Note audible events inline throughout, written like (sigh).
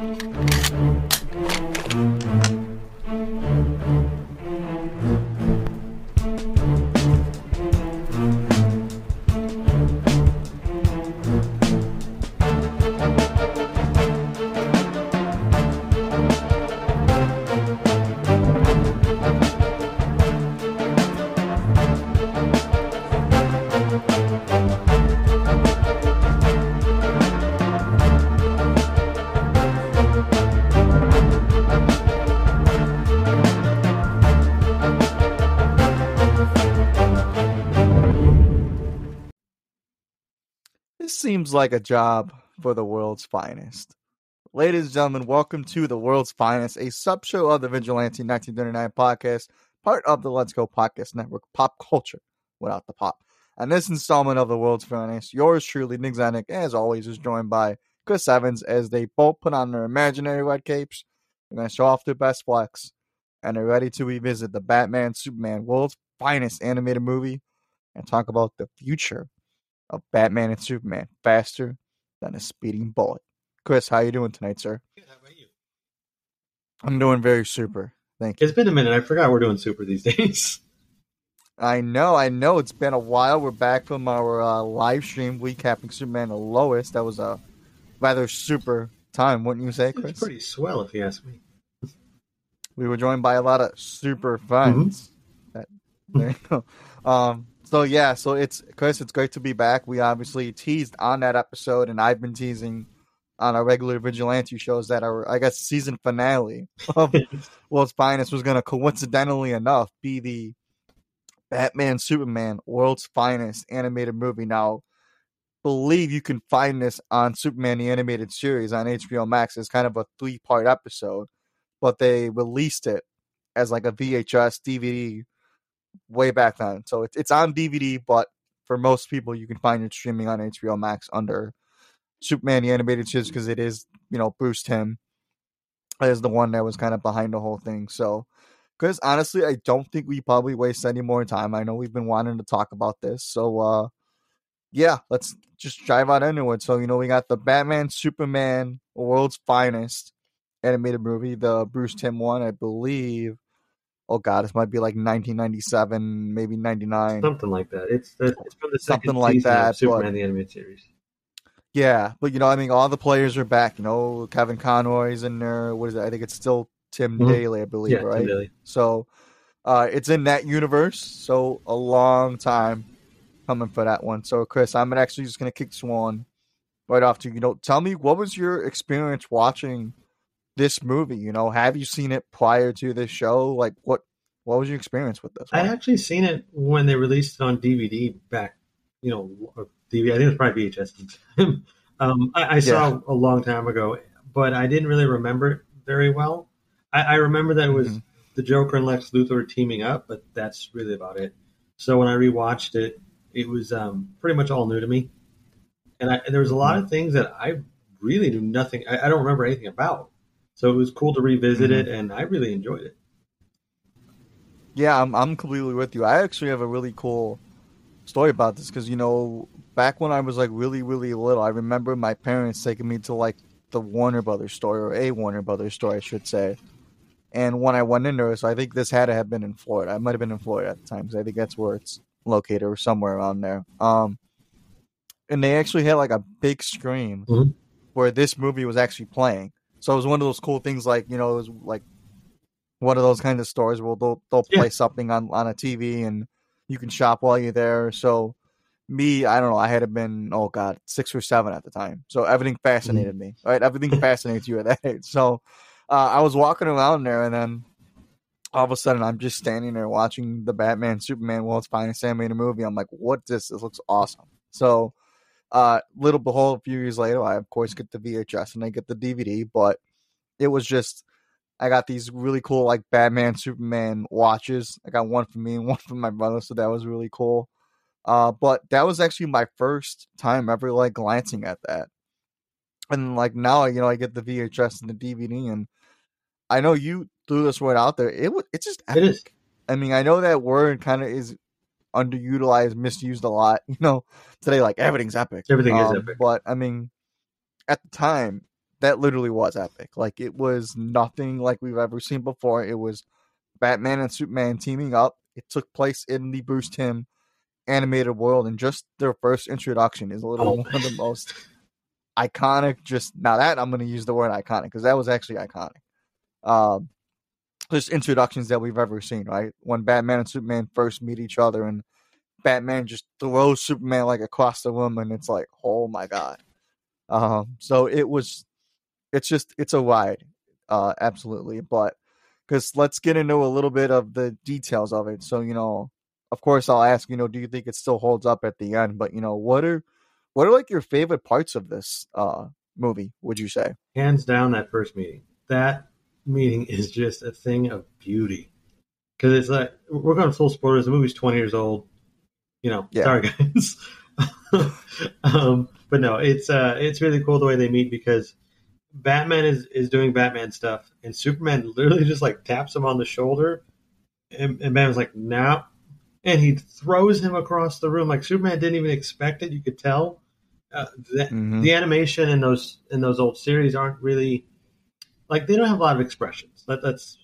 嗯。Seems like a job for the world's finest. Ladies and gentlemen, welcome to the world's finest, a sub show of the Vigilante 1939 podcast, part of the Let's Go Podcast Network, pop culture without the pop. And this installment of the world's finest, yours truly, Nick Zanuck, as always, is joined by Chris Evans as they both put on their imaginary red capes. They're going to show off their best flex, and they're ready to revisit the Batman Superman world's finest animated movie and talk about the future of Batman and Superman faster than a speeding bullet. Chris, how you doing tonight, sir? Good. How about you? I'm doing very super. Thank you. It's been a minute. I forgot we're doing super these (laughs) days. I know, I know. It's been a while. We're back from our uh, live stream recapping Superman and Lois. That was a rather super time, wouldn't you say, Chris? It's pretty swell, if you ask me. We were joined by a lot of super fans. That, there you go. Um, so yeah, so it's Chris. It's great to be back. We obviously teased on that episode, and I've been teasing on our regular vigilante shows that our I guess season finale (laughs) of (laughs) World's Finest was going to coincidentally enough be the Batman Superman World's Finest animated movie. Now, believe you can find this on Superman the animated series on HBO Max. It's kind of a three part episode, but they released it as like a VHS DVD way back then. So it's it's on DVD, but for most people, you can find it streaming on HBO Max under Superman the animated series because it is you know Bruce Timm is the one that was kind of behind the whole thing. So because honestly, I don't think we probably waste any more time. I know we've been wanting to talk about this, so uh yeah, let's just drive on into it. So you know we got the Batman Superman World's Finest animated movie, the Bruce Timm one, I believe oh god, this might be like 1997, maybe 99, something like that. It's the, it's from the something like that. Superman but, the animated series. Yeah, but you know, I mean, all the players are back. You know, Kevin Conroy's in there. What is it? I think it's still Tim mm-hmm. Daly, I believe, yeah, right? Tim Daly. So, uh, it's in that universe. So a long time coming for that one. So, Chris, I'm actually just gonna kick this one right off to you know. Tell me what was your experience watching this movie? You know, have you seen it prior to this show? Like, what what was your experience with this? I actually seen it when they released it on DVD back, you know, DVD. I think it was probably VHS. (laughs) um, I, I saw yeah. a long time ago, but I didn't really remember it very well. I, I remember that it was mm-hmm. the Joker and Lex Luthor teaming up, but that's really about it. So when I rewatched it, it was um, pretty much all new to me, and, I, and there was a lot mm-hmm. of things that I really knew nothing. I, I don't remember anything about. So it was cool to revisit mm-hmm. it, and I really enjoyed it. Yeah, I'm I'm completely with you. I actually have a really cool story about this because you know back when I was like really really little, I remember my parents taking me to like the Warner Brothers store or a Warner Brothers store, I should say. And when I went in there, so I think this had to have been in Florida. I might have been in Florida at the time because I think that's where it's located or somewhere around there. Um, and they actually had like a big screen mm-hmm. where this movie was actually playing. So it was one of those cool things, like you know, it was like one of those kind of stores where they'll they'll play yeah. something on on a TV and you can shop while you're there. So me, I don't know, I had been oh god six or seven at the time, so everything fascinated mm-hmm. me. Right, everything (laughs) fascinates you at that age. So uh, I was walking around there, and then all of a sudden I'm just standing there watching the Batman Superman World's Finest Animated movie. I'm like, what this? This looks awesome. So uh, little behold, a few years later, I of course get the VHS and I get the DVD, but it was just I got these really cool like Batman, Superman watches. I got one for me and (laughs) one for my brother, so that was really cool. Uh, but that was actually my first time ever like glancing at that. And like now, you know, I get the VHS and the DVD, and I know you threw this word out there. It was it's just epic. It is. I mean, I know that word kind of is underutilized, misused a lot. (laughs) You know, today like everything's epic. Everything um, is epic. But I mean, at the time, that literally was epic. Like it was nothing like we've ever seen before. It was Batman and Superman teaming up. It took place in the Bruce Timm animated world, and just their first introduction is a little oh. (laughs) one of the most iconic. Just now that I'm going to use the word iconic because that was actually iconic. Um, just introductions that we've ever seen, right? When Batman and Superman first meet each other, and Batman just throws Superman like across the room, and it's like, oh my god. Um, so it was, it's just, it's a ride, uh, absolutely. But because let's get into a little bit of the details of it. So you know, of course, I'll ask, you know, do you think it still holds up at the end? But you know, what are, what are like your favorite parts of this uh movie? Would you say? Hands down, that first meeting. That meeting is just a thing of beauty. Because it's like we're going full spoilers. The movie's twenty years old. You know, yeah. sorry guys. (laughs) um, but no, it's uh, it's really cool the way they meet because Batman is is doing Batman stuff, and Superman literally just like taps him on the shoulder, and, and Batman's like, "Nah," and he throws him across the room. Like Superman didn't even expect it. You could tell. Uh, the, mm-hmm. the animation in those in those old series aren't really like they don't have a lot of expressions. That, that's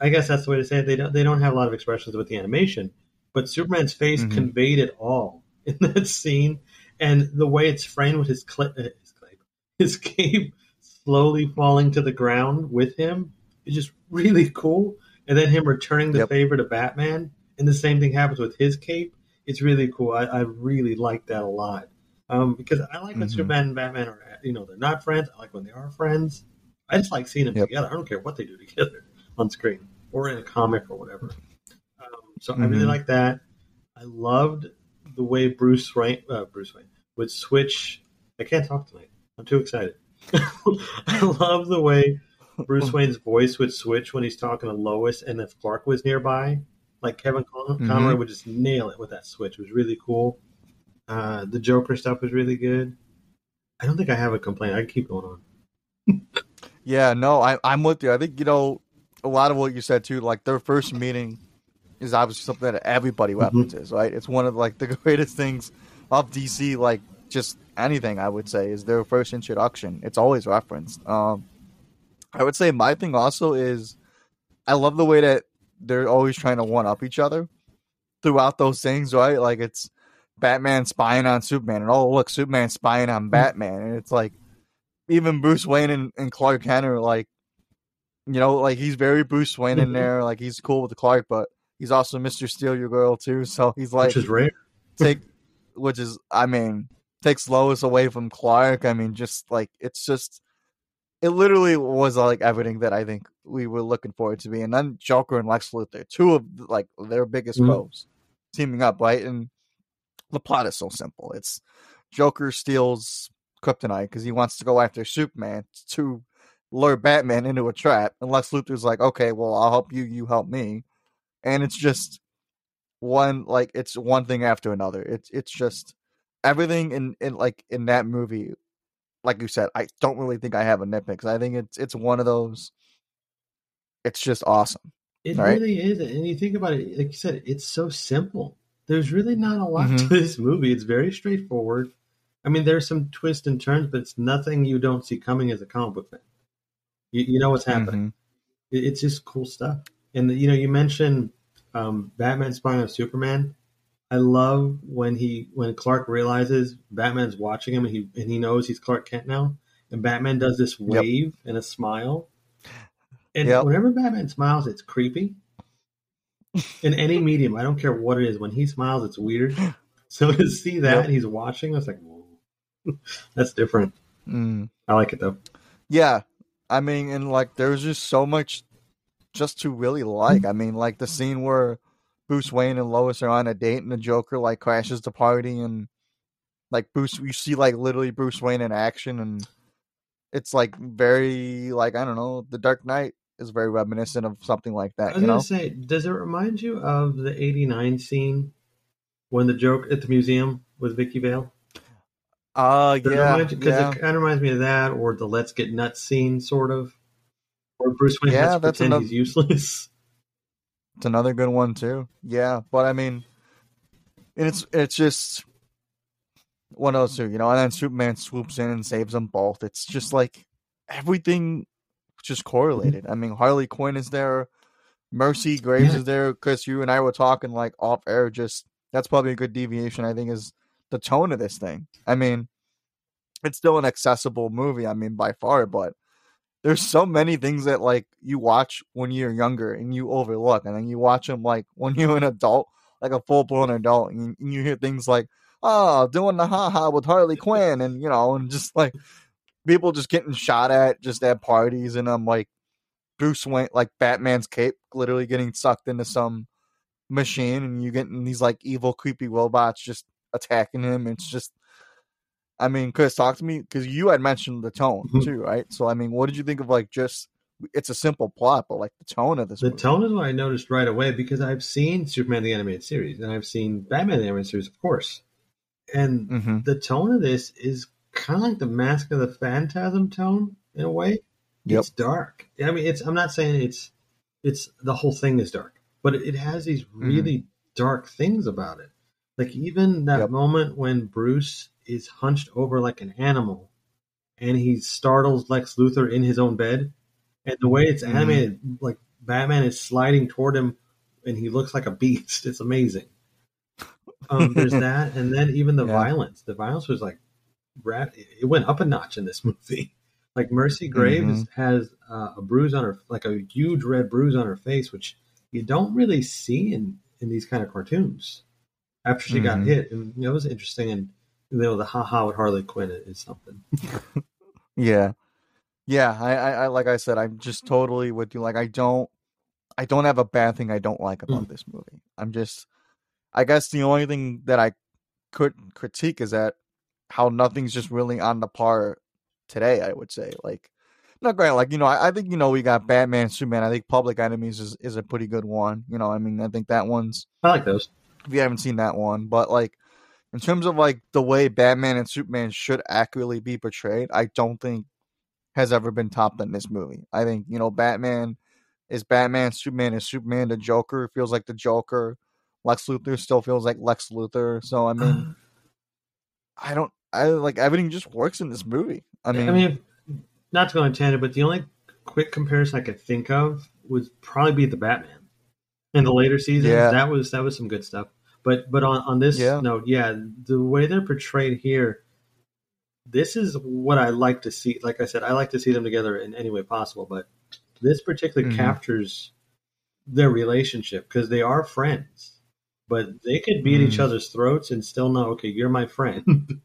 I guess that's the way to say it. They don't they don't have a lot of expressions with the animation, but Superman's face mm-hmm. conveyed it all in (laughs) that scene, and the way it's framed with his clip, uh, his, clip, his cape slowly falling to the ground with him is just really cool. And then him returning the yep. favor to Batman, and the same thing happens with his cape. It's really cool. I, I really like that a lot um, because I like when mm-hmm. Superman and Batman are, you know, they're not friends. I like when they are friends. I just like seeing them yep. together. I don't care what they do together (laughs) on screen or in a comic or whatever. Um, so mm-hmm. I really mm-hmm. like that. I loved the way Bruce Wayne, uh, Bruce Wayne would switch. I can't talk tonight. I'm too excited. (laughs) I love the way Bruce (laughs) Wayne's voice would switch when he's talking to Lois, and if Clark was nearby, like Kevin Con- mm-hmm. Conroy would just nail it with that switch. It was really cool. Uh, the Joker stuff was really good. I don't think I have a complaint. I can keep going on. Yeah, no, I, I'm with you. I think you know a lot of what you said too. Like their first meeting is obviously something that everybody mm-hmm. references, mm-hmm. right? It's one of like the (laughs) greatest things of DC. Like just anything, I would say, is their first introduction. It's always referenced. Um, I would say my thing also is I love the way that they're always trying to one up each other throughout those things, right? Like it's Batman spying on Superman, and oh look, Superman spying on mm-hmm. Batman, and it's like even Bruce Wayne and, and Clark Kent are like, you know, like he's very Bruce Wayne in (laughs) there. Like he's cool with the Clark, but he's also Mister Steal Your Girl too. So he's like, which is rare. take, which is, I mean, takes Lois away from Clark. I mean, just like it's just, it literally was like everything that I think we were looking forward to be. And then Joker and Lex Luthor, two of like their biggest mm-hmm. foes, teaming up, right? And the plot is so simple. It's Joker steals kryptonite because he wants to go after Superman to lure Batman into a trap. And Lex Luthor's like, okay, well, I'll help you, you help me. And it's just one like it's one thing after another. It's it's just everything in, in like in that movie. Like you said, I don't really think I have a nitpick I think it's it's one of those. It's just awesome. It right? really is, and you think about it, like you said, it's so simple. There's really not a lot mm-hmm. to this movie. It's very straightforward. I mean, there's some twists and turns, but it's nothing you don't see coming as a comic book fan. You, you know what's happening. Mm-hmm. It, it's just cool stuff. And you know, you mentioned um, Batman spying on Superman. I love when he when Clark realizes Batman's watching him and he and he knows he's Clark Kent now. And Batman does this wave yep. and a smile. And yep. whenever Batman smiles, it's creepy. In any medium, I don't care what it is. When he smiles, it's weird. (laughs) So to see that yep. he's watching, it's like, (laughs) That's different. Mm. I like it though. Yeah, I mean, and like, there's just so much just to really like. I mean, like the scene where Bruce Wayne and Lois are on a date, and the Joker like crashes the party, and like Bruce, you see like literally Bruce Wayne in action, and it's like very like I don't know, The Dark Knight is very reminiscent of something like that. I was you gonna know? say, does it remind you of the '89 scene when the joke at the museum with Vicki Vale? Uh, yeah, because yeah. it kind of reminds me of that, or the "Let's Get Nuts" scene, sort of, or Bruce Wayne yeah, has to pretend another, he's useless. (laughs) It's another good one too. Yeah, but I mean, and it's it's just one of those two, you know. And then Superman swoops in and saves them both. It's just like everything just correlated. I mean, Harley Quinn is there, Mercy Graves Yeah. is there. Chris, you and I were talking like off air. Just that's probably a good deviation. I think is the tone of this thing. I mean, it's still an accessible movie. I mean, by far, but there's so many things that like you watch when you're younger and you overlook, and then you watch them like when you're an adult, like a full blown adult, and you, hear things like, "Oh, doing the haha with Harley Quinn," and you know, and just like people just getting shot at just at parties, and I'm like Bruce Wayne, like Batman's cape, literally getting sucked into some machine, and you getting these like evil, creepy robots just attacking him. It's just, I mean, Chris, talk to me because you had mentioned the tone Mhm. too, right? So, I mean, what did you think of like just? It's a simple plot, but like the tone of this. The movie. tone is what I noticed right away because I've seen Superman the animated series and I've seen Batman the animated series, of course. And hmm the tone of this is kind of like the Mask of the Phantasm tone in a way. Yep. It's dark. I mean, it's. I'm not saying it's. It's the whole thing is dark, but it has these really dark things about it. Like even that Yep. moment when Bruce is hunched over like an animal, and he startles Lex Luthor in his own bed, and the way it's Mhm. animated, like Batman is sliding toward him, and he looks like a (laughs) beast. It's amazing. Um, there's (laughs) that, and then even the Yeah. violence. The violence was like, rat. It went up a notch in this (laughs) movie. Like Mercy Graves Mm-hmm. has uh, a bruise on her, like a huge red bruise on her face, which you don't really see in in these kind of cartoons. After she got Mhm. hit, and you know, it was interesting, and you know, the haha with Harley Quinn is something. (laughs) Yeah, yeah. I, I, I, like I said, I'm just totally with you. Like, I don't, I don't have a bad thing I don't like about this movie. I'm just, I guess the only thing that I could critique is that how nothing's just really on the par today. I would say, like, not great. Like, you know, I, I think you know we got Batman, Superman. I think Public Enemies is is a pretty good one. You know, I mean, I think that one's I like those. If you haven't seen that one. But like in terms of like the way Batman and Superman should accurately be portrayed, I don't think has ever been topped in this movie. I think, you know, Batman is Batman, Superman is Superman, the Joker feels like the Joker. Lex Luthor still feels like Lex Luthor. So I mean uh-huh. I don't I like everything just works in this movie. I mean, I mean, not to go on tangent, but the only quick comparison I could think of would probably be the Batman in the later seasons. Yeah. That was that was some good stuff. But but on on this Yeah. note, yeah, the way they're portrayed here, this is what I like to see. Like I said, I like to see them together in any way possible. But this particularly Mhm. captures their relationship because they are friends, but they could be at each Mm. other's throats and still know, okay, you're my friend. (laughs)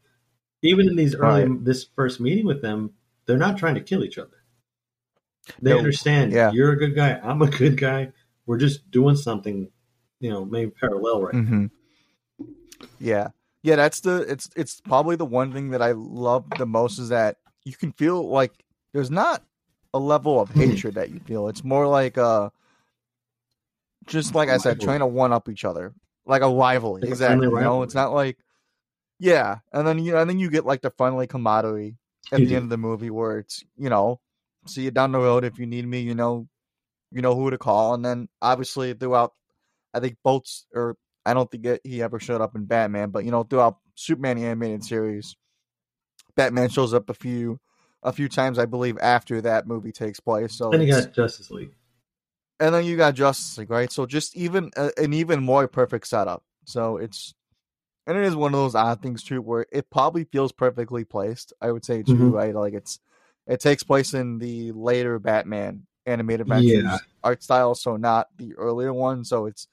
Even in these early Right. this first meeting with them, they're not trying to kill each other. They No. understand Yeah. you're a good guy, I'm a good guy. We're just doing something, you know, maybe parallel right. hmm Yeah, yeah. That's the. It's it's probably the one thing that I love the most is that you can feel like there's not a level of Mhm. hatred that you feel. It's more like uh, just like I said, trying to one up each other, like a rivalry. Like a exactly. friendly You know, it's not like yeah, and then you know, and then you get like the friendly camaraderie at You the do. end of the movie where it's you know, see you down the road if you need me. You know, you know who to call, and then obviously throughout, I think both or I don't think it, he ever showed up in Batman, but you know throughout Superman animated series, Batman shows up a few a few times, I believe, after that movie takes place. So Then you got Justice League. and then you got Justice League, right? So just even uh, an even more perfect setup. So it's and it is one of those odd things too, where it probably feels perfectly placed. I would say too, Mhm. right? Like it's it takes place in the later Batman animated adventures Yeah. art style, so not the earlier one. So it's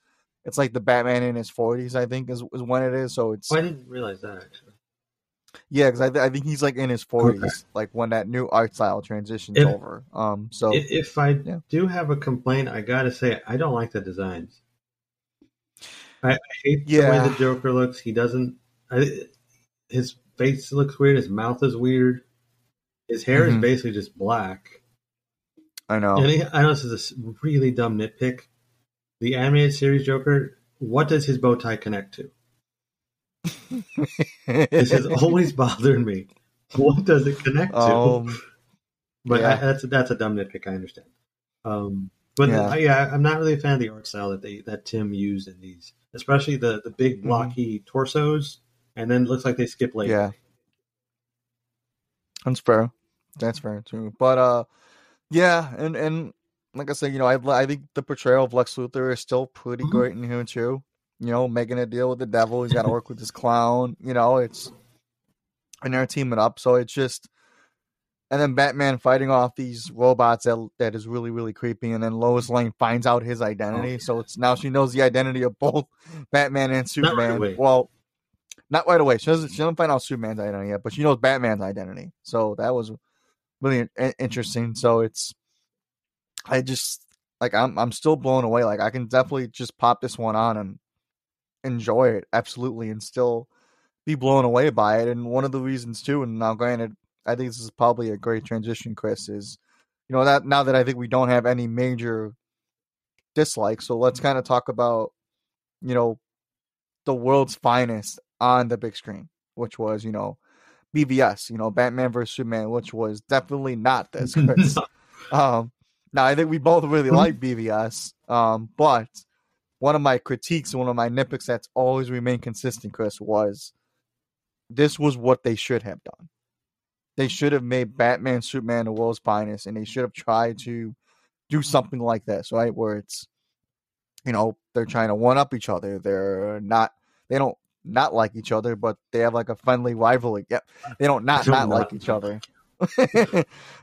it's like the Batman in his forties, I think, is, is when it is. So it's Oh, I didn't realize that actually. yeah, because I, th- I think he's like in his forties, like when that new art style transitions If- over. Um, so if, if I yeah. do have a complaint, I gotta say I don't like the designs. I, I hate the way the Joker looks. He doesn't. I, his face looks weird. His mouth is weird. His hair is Mhm. basically just black. I know. And I know this is a really dumb nitpick. The animated series Joker. What does his bow tie connect to? (laughs) This has always bothered me. What does it connect to? um, (laughs) But Yeah. I, that's that's a dumb nitpick. I understand. Um, but Yeah. yeah. yeah, I'm not really a fan of the art style that they that Timm used in these, especially the the big Mhm. blocky torsos, and then it looks like they skip leg. Yeah. That's fair. That's fair too. But uh, yeah, and and like I said, you know, I I think the portrayal of Lex Luthor is still pretty mm-hmm. great in here too. You know, making a deal with the devil, he's got to work with this (laughs) clown. You know, it's and they're teaming up, so it's just. And then Batman fighting off these robots that that is really really creepy. And then Lois Lane finds out his identity, oh, so it's now she knows the identity of both (laughs) Batman and Superman. Right well, not right away. She doesn't. She doesn't find out Superman's identity yet, but she knows Batman's identity. So that was really mm-hmm. interesting. So it's, I just like I'm I'm still blown away. Like I can definitely just pop this one on and enjoy it absolutely, and still be blown away by it. And one of the reasons too, and now granted, I think this is probably a great transition, Chris, is you know that now that I think we don't have any major dislikes, so let's kind of talk about you know the world's finest on the big screen, which was, you know, BVS, you know, Batman versus Superman, which was definitely not (laughs) this. Chris. um, now I think we both really mm-hmm. like BVS, um, but one of my critiques, one of my nitpicks that's always remained consistent, Chris, was this was what they should have done. They should have made Batman Superman the world's finest, and they should have tried to do something like this, right? Where it's, you know, they're trying to one up each other. They're not, they don't not like each other, but they have like a friendly rivalry. Yep, they don't not not like each (laughs) other.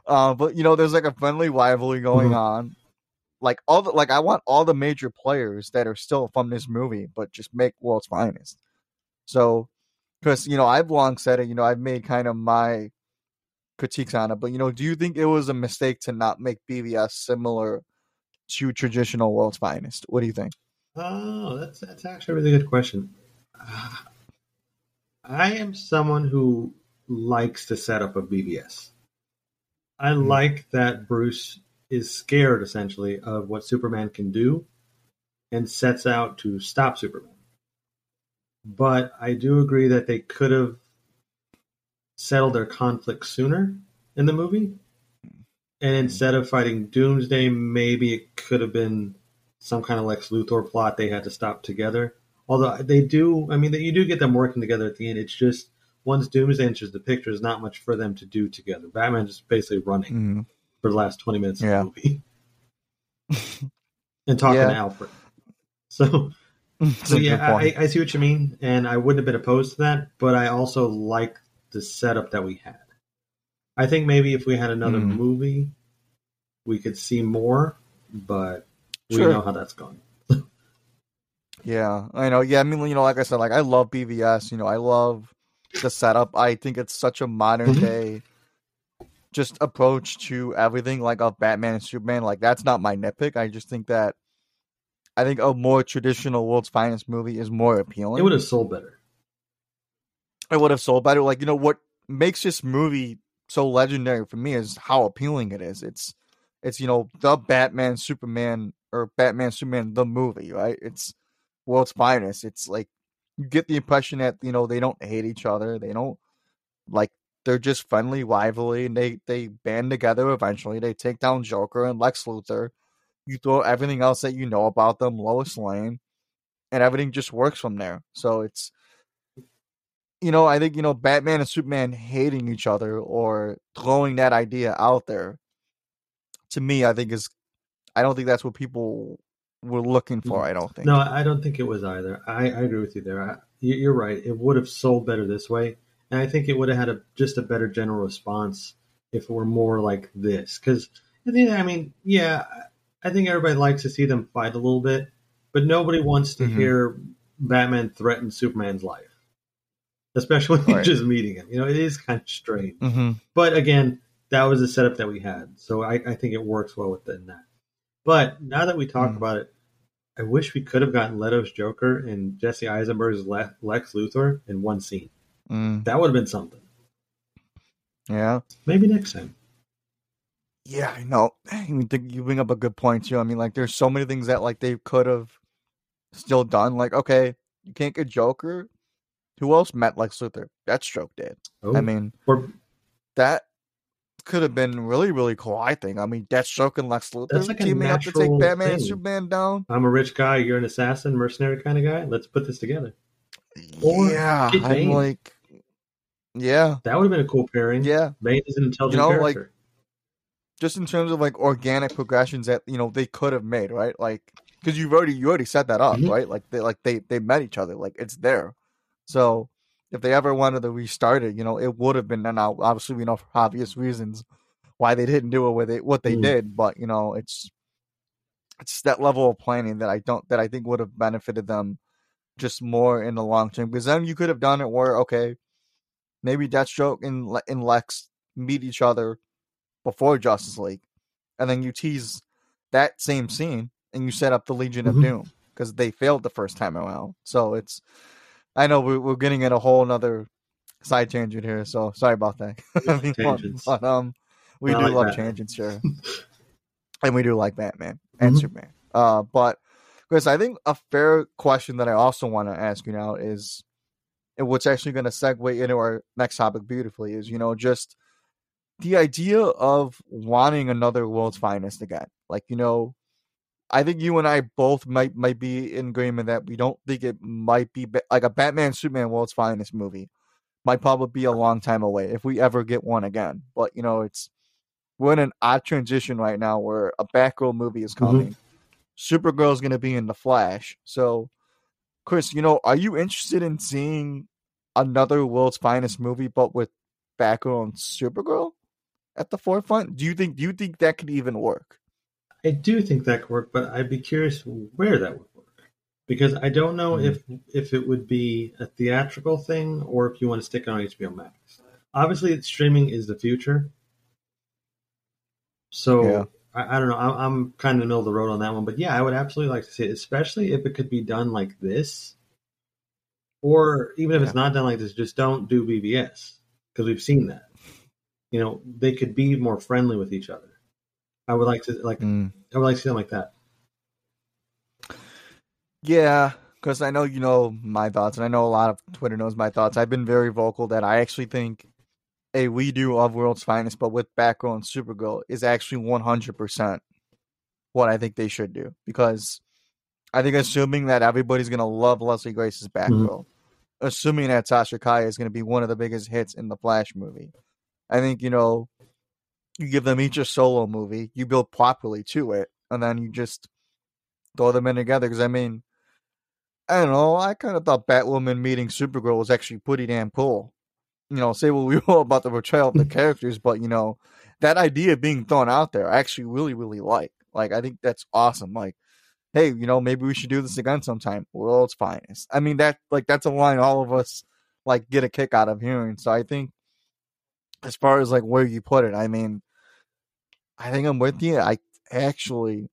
uh, but you know, there's like a friendly rivalry going mm-hmm. on. Like all the like, I want all the major players that are still from this movie, but just make world's finest. So, because you know, I've long said it. You know, I've made kind of my critiques on it, but you know, do you think it was a mistake to not make BVS similar to traditional world's finest? What do you think? Oh, that's that's actually a really good question. I am someone who likes the setup of BVS. I mm. like that Bruce is scared essentially of what Superman can do and sets out to stop Superman. But I do agree that they could have settled their conflict sooner in the movie. And hmm. instead of fighting Doomsday, maybe it could have been some kind of Lex Luthor plot they had to stop together. Although they do, I mean, you do get them working together at the end. It's just once Doomsday enters the picture, there's not much for them to do together. Batman just basically running mm. for the last 20 minutes yeah. of the movie (laughs) and talking yeah. to Alfred. So, (laughs) so yeah, I, I, see what you mean, and I wouldn't have been opposed to that, but I also like the setup that we had. I think maybe if we had another mm. movie, we could see more, but we sure. know how that's going. Yeah, I know. Yeah, I mean, you know, like I said, like I love BVS. You know, I love the setup. I think it's such a modern mm-hmm. day just approach to everything, like of Batman and Superman. Like that's not my nitpick. I just think that I think a more traditional world's finest movie is more appealing. It would have sold better. It would have sold better. Like you know what makes this movie so legendary for me is how appealing it is. It's it's you know the Batman Superman or Batman Superman the movie, right? It's world's finest. It's like you get the impression that you know they don't hate each other. They don't like they're just friendly rivalry, and they they band together eventually. They take down Joker and Lex Luthor. You throw everything else that you know about them, Lois Lane, and everything just works from there. So it's you know, I think you know Batman and Superman hating each other or throwing that idea out there. To me, I think is I don't think that's what people we're looking for. I don't think. No, I don't think it was either. I, I agree with you there. I, you're right. It would have sold better this way, and I think it would have had a just a better general response if it were more like this. Because I think, I mean, yeah, I think everybody likes to see them fight a little bit, but nobody wants to mm-hmm. hear Batman threaten Superman's life, especially when (laughs) right. just meeting him. You know, it is kind of strange. Mm-hmm. But again, that was the setup that we had, so I, I think it works well within that. But now that we talk mm. about it, I wish we could have gotten Leto's Joker and Jesse Eisenberg's Lex Luthor in one scene. Mm. That would have been something. Yeah. Maybe next time. Yeah, I know. I mean, you bring up a good point too. I mean, like, there's so many things that like they could have still done. Like, okay, you can't get Joker. Who else met Lex Luthor? Deathstroke did. Oh, I mean, or, that could have been really, really cool. I think. I mean, Deathstroke and Lex Luthor like teaming up to take Batman thing. and Superman down. I'm a rich guy. You're an assassin, mercenary kind of guy. Let's put this together. Or yeah, I'm like, Yeah, that would have been a cool pairing. Yeah, Bane is an intelligent you know, character. Like, just in terms of like organic progressions that you know they could have made, right? Like because you've already you already set that up, mm-hmm. right? Like they like they they met each other, like it's there. So if they ever wanted to restart it, you know, it would have been. And obviously, we know for obvious reasons why they didn't do it with it what they mm. did, but you know, it's it's that level of planning that I don't that I think would have benefited them just more in the long term. Because then you could have done it where okay, maybe Deathstroke and and Lex meet each other before Justice League, and then you tease that same scene and you set up the Legion mm-hmm. of Doom because they failed the first time around. So it's I know we're, we're getting at a whole another side tangent here, so sorry about that. (laughs) Tangents. but, um, we I do like love Batman. tangents, sure, (laughs) and we do like Batman and mm-hmm. Superman. Uh, but Chris, I think a fair question that I also want to ask you now is, what's actually going to segue into our next topic beautifully is, you know, just the idea of wanting another world's finest again. Like, you know, I think you and I both might might be in agreement that we don't think it might be like a Batman Superman World's Finest movie. Might probably be a long time away if we ever get one again. But you know, it's we're in an odd transition right now where a Batgirl movie is mm-hmm. coming. Mm-hmm. Supergirl is going to be in the Flash. So, Chris, you know, are you interested in seeing another World's Finest movie, but with Batgirl and Supergirl at the forefront? Do you think? Do you think that could even work? I do think that could work, but I'd be curious where that would work because I don't know mm-hmm. if if it would be a theatrical thing or if you want to stick it on HBO Max. Obviously, streaming is the future, so yeah. I, I, don't know. I'm, I'm kind of in the middle of the road on that one, but yeah, I would absolutely like to see it, especially if it could be done like this, or even if yeah. it's not done like this, just don't do BVS because we've seen that. You know, they could be more friendly with each other I would like to like mm. I would like to see them like that. Yeah, because I know you know my thoughts, and I know a lot of Twitter knows my thoughts. I've been very vocal that I actually think a redo of World's Finest, but with Batgirl and Supergirl, is actually one hundred percent what I think they should do. Because I think assuming that everybody's gonna love Leslie Grace's Batgirl, mm-hmm. assuming that Sasha Calle is gonna be one of the biggest hits in the Flash movie, I think you know you give them each a solo movie, you build properly to it, and then you just throw them in together. Because I mean, I don't know, I kind of thought Batwoman meeting Supergirl was actually pretty damn cool. You know, say what we (laughs) will about the portrayal of the (laughs) characters, but you know, that idea being thrown out there, I actually really, really like. Like, I think that's awesome. Like, hey, you know, maybe we should do this again sometime. World's finest. I mean, that like that's a line all of us like get a kick out of hearing. So I think as far as like where you put it, I mean, I think I'm with you. I actually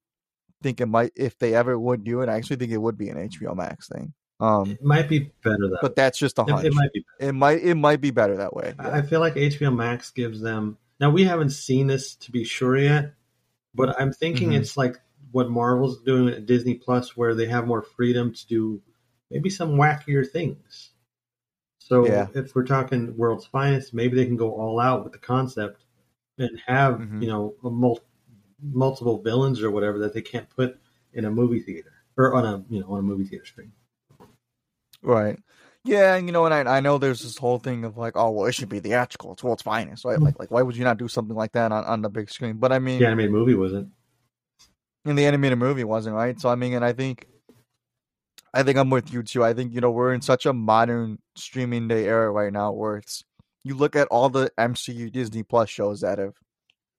think it might, if they ever would do it, I actually think it would be an HBO Max thing. Um, it might be better that, but that's just a hunch. It, it might be. Better. It might. It might be better that way. Yeah. I feel like HBO Max gives them. Now we haven't seen this to be sure yet, but I'm thinking mm-hmm. it's like what Marvel's doing at Disney Plus, where they have more freedom to do maybe some wackier things. So yeah. if we're talking World's Finest, maybe they can go all out with the concept and have mm-hmm. you know mul- multiple villains or whatever that they can't put in a movie theater or on a you know on a movie theater screen. Right. Yeah, and you know, and I, I know there's this whole thing of like, oh, well, it should be theatrical. It's world's finest, right? Like, like why would you not do something like that on, on the big screen? But I mean, the animated movie wasn't. In the animated movie wasn't right. So I mean, and I think, I think I'm with you too. I think you know we're in such a modern streaming day era right now where it's you look at all the MCU Disney Plus shows that have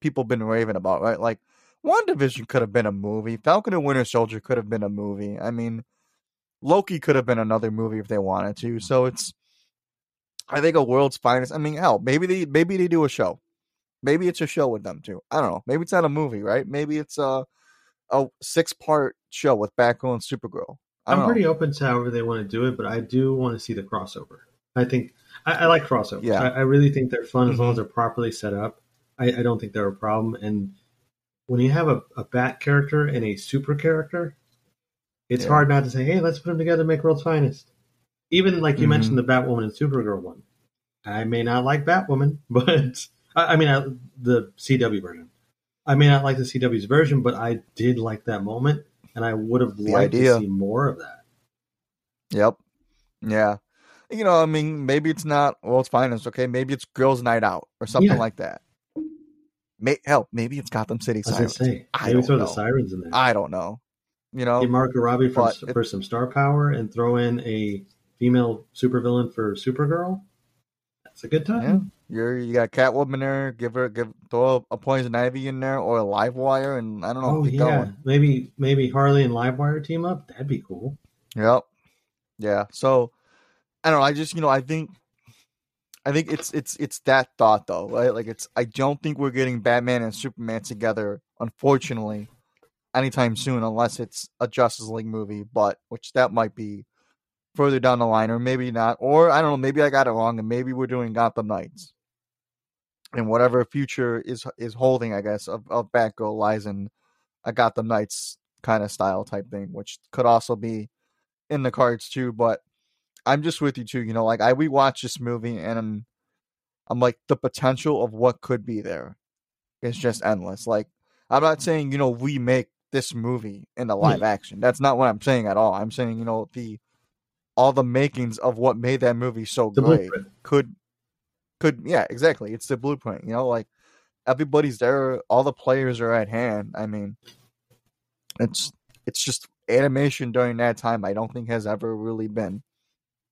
people been raving about, right? Like WandaVision could have been a movie. Falcon and Winter Soldier could have been a movie. I mean, Loki could have been another movie if they wanted to. So it's I think a world's finest. I mean, hell, maybe they maybe they do a show. Maybe it's a show with them too. I don't know. Maybe it's not a movie, right? Maybe it's a a six part show with Batgirl and Supergirl. I'm know. pretty open to however they want to do it, but I do want to see the crossover. I think I, I like crossovers. Yeah. I, I, really think they're fun mm-hmm. as long as they're properly set up. I, I, don't think they're a problem. And when you have a, a bat character and a super character, it's yeah. hard not to say, "Hey, let's put them together and make world's finest." Even like you mm-hmm. mentioned the Batwoman and Supergirl one. I may not like Batwoman, (laughs) but I, I mean I, the CW version. I may not like the CW's version, but I did like that moment, and I would have liked idea. to see more of that. Yep. Yeah. You know, I mean, maybe it's not world's finest. Okay, maybe it's girls' night out or something yeah. like that. May, hell, maybe it's Gotham City Sirens. I, say, I maybe throw know. the Sirens in there. I don't know. You know, get Margot Robbie for, for some star power and throw in a female supervillain for Supergirl. That's a good time. Yeah. You're you got Catwoman there. Give her give throw a, poison ivy in there or a Livewire, and I don't know. Oh yeah, going. maybe maybe Harley and Livewire team up. That'd be cool. Yep. Yeah. So I don't know. I just you know I think I think it's it's it's that thought though, right? Like it's I don't think we're getting Batman and Superman together, unfortunately, anytime soon, unless it's a Justice League movie. But which that might be further down the line, or maybe not. Or I don't know. Maybe I got it wrong, and maybe we're doing Gotham Knights and whatever future is is holding, I guess, of, of Batgirl lies in a Gotham Knights kind of style type thing, which could also be in the cards too. But I'm just with you too. You know, like I we watch this movie and I'm, I'm like the potential of what could be there is just mm-hmm. endless. Like I'm not saying you know we make this movie in the live action. That's not what I'm saying at all. I'm saying you know the all the makings of what made that movie so the great blueprint. could could yeah exactly it's the blueprint you know like everybody's there all the players are at hand i mean it's it's just animation during that time i don't think has ever really been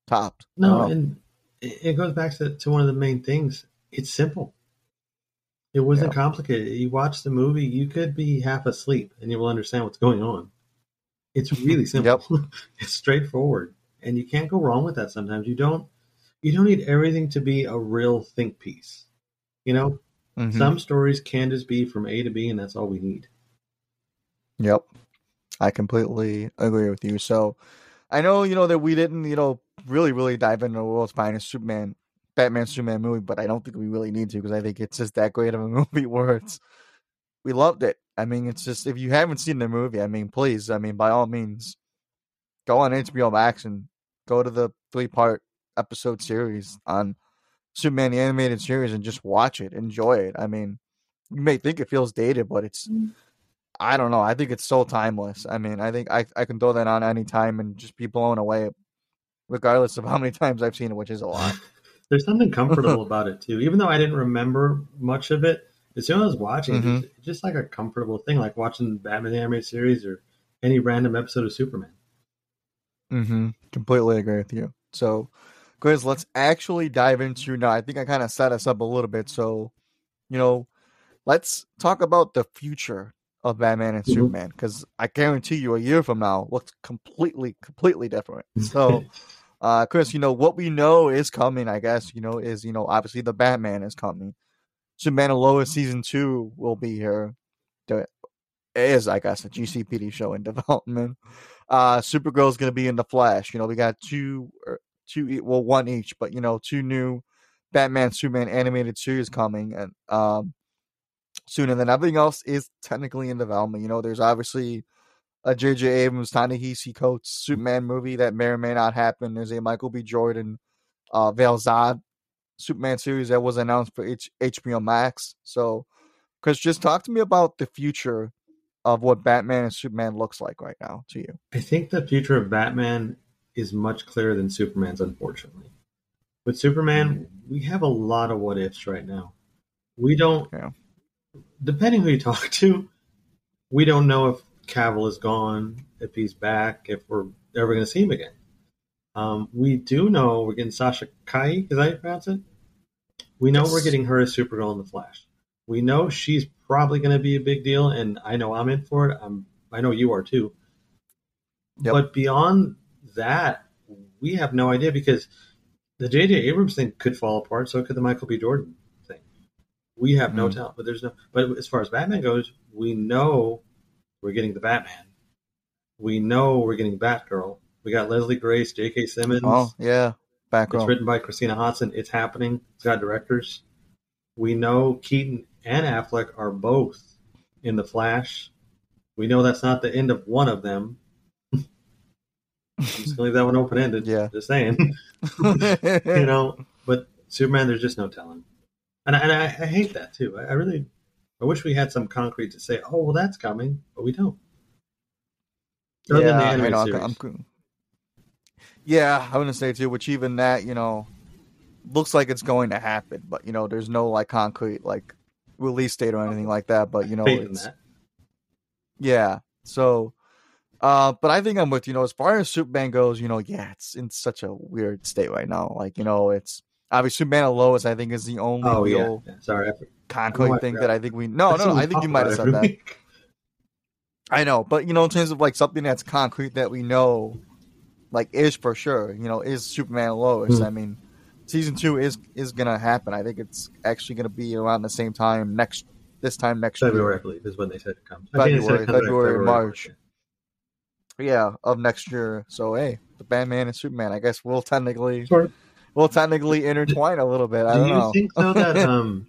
topped no and it goes back to, to one of the main things it's simple it wasn't yeah. complicated you watch the movie you could be half asleep and you will understand what's going on it's really (laughs) simple yep. (laughs) it's straightforward and you can't go wrong with that sometimes you don't you don't need everything to be a real think piece. You know, mm-hmm. some stories can just be from A to B, and that's all we need. Yep, I completely agree with you. So, I know you know that we didn't you know really really dive into the world's finest Superman, Batman Superman movie, but I don't think we really need to because I think it's just that great of a (laughs) movie where it's we loved it. I mean, it's just if you haven't seen the movie, I mean, please, I mean, by all means, go on HBO Max and go to the three part episode series on Superman the animated series and just watch it, enjoy it. I mean, you may think it feels dated, but it's mm. I don't know. I think it's so timeless. I mean, I think I I can throw that on any time and just be blown away, regardless of how many times I've seen it, which is a lot. (laughs) There's something comfortable about it too. Even though I didn't remember much of it, as soon as I was watching, mm-hmm. it's just like a comfortable thing, like watching Batman the animated series or any random episode of Superman. Mm-hmm. Completely agree with you. So Guys, let's actually dive into now. I think I kind of set us up a little bit. So, you know, let's talk about the future of Batman and mm-hmm. Superman because I guarantee you a year from now looks completely, completely different. (laughs) So, uh, Chris, you know, what we know is coming, I guess, you know, is, you know, obviously the Batman is coming. Superman and Lois season two will be here. There is, I guess, a GCPD show in (laughs) development. Uh, Supergirl is going to be in the Flash. You know, we got two er, two well one each, but you know two new Batman Superman animated series coming and um soon, and then everything else is technically in development. You know, there's obviously a J.J. Abrams Ta-Nehisi Coates Superman movie that may or may not happen. There's a Michael B. Jordan uh Val Zod Superman series that was announced for H- HBO Max. So, Chris, just talk to me about the future of what Batman and Superman looks like right now to you. I think the future of Batman is much clearer than Superman's, unfortunately. With Superman, we have a lot of what ifs right now. We don't, yeah. Depending who you (laughs) talk to, we don't know if Cavill is gone, if he's back, if we're ever going to see him again. Um, we do know we're getting Sasha Calle. Is that how you pronounce it? We know yes. we're getting her as Supergirl in the Flash. We know she's probably going to be a big deal, and I know I'm in for it. I'm, I know you are too. Yep. But beyond that, we have no idea because the J.J. Abrams thing could fall apart. So could the Michael B. Jordan. We have no hmm. tell, but there's no. But as far as Batman goes, we know we're getting the Batman. We know we're getting Batgirl. We got Leslie Grace, J.K. Simmons. Oh yeah, Batgirl. It's written by Christina Hodson. It's happening. It's got directors. We know Keaton and Affleck are both in the Flash. We know that's not the end of one of them. (laughs) I'm just gonna leave that one open ended. Yeah, just saying. (laughs) (laughs) you know, but Superman, there's just no telling, and I, and I, I hate that too. I, I, really, I wish we had some concrete to say, oh well, that's coming, but we don't. Other yeah, I know, I'm, Yeah, I wouldn't say too. Which even that, you know, looks like it's going to happen, but you know, there's no like concrete like release date or anything like that. But you know, it's yeah. So, uh, but I think I'm with you know as far as Superman goes. You know, yeah, it's in such a weird state right now. Like you know, it's obviously Superman and Lois. I think is the only oh, real yeah. Sorry, concrete thing that I think we. No, no, no. I think you might have said that. I know, but you know, in terms of like something that's concrete that we know, like is for sure. You know, is Superman Lois. Mm-hmm. I mean, season two is is gonna happen. I think it's actually gonna be around the same time next this time next February, year. I believe, is when they said it comes. February, February, February, March. Yeah, of next year. So hey, the Batman and Superman. I guess we'll technically sort of. We'll technically intertwine a little bit. I do don't you know. think so that (laughs) um,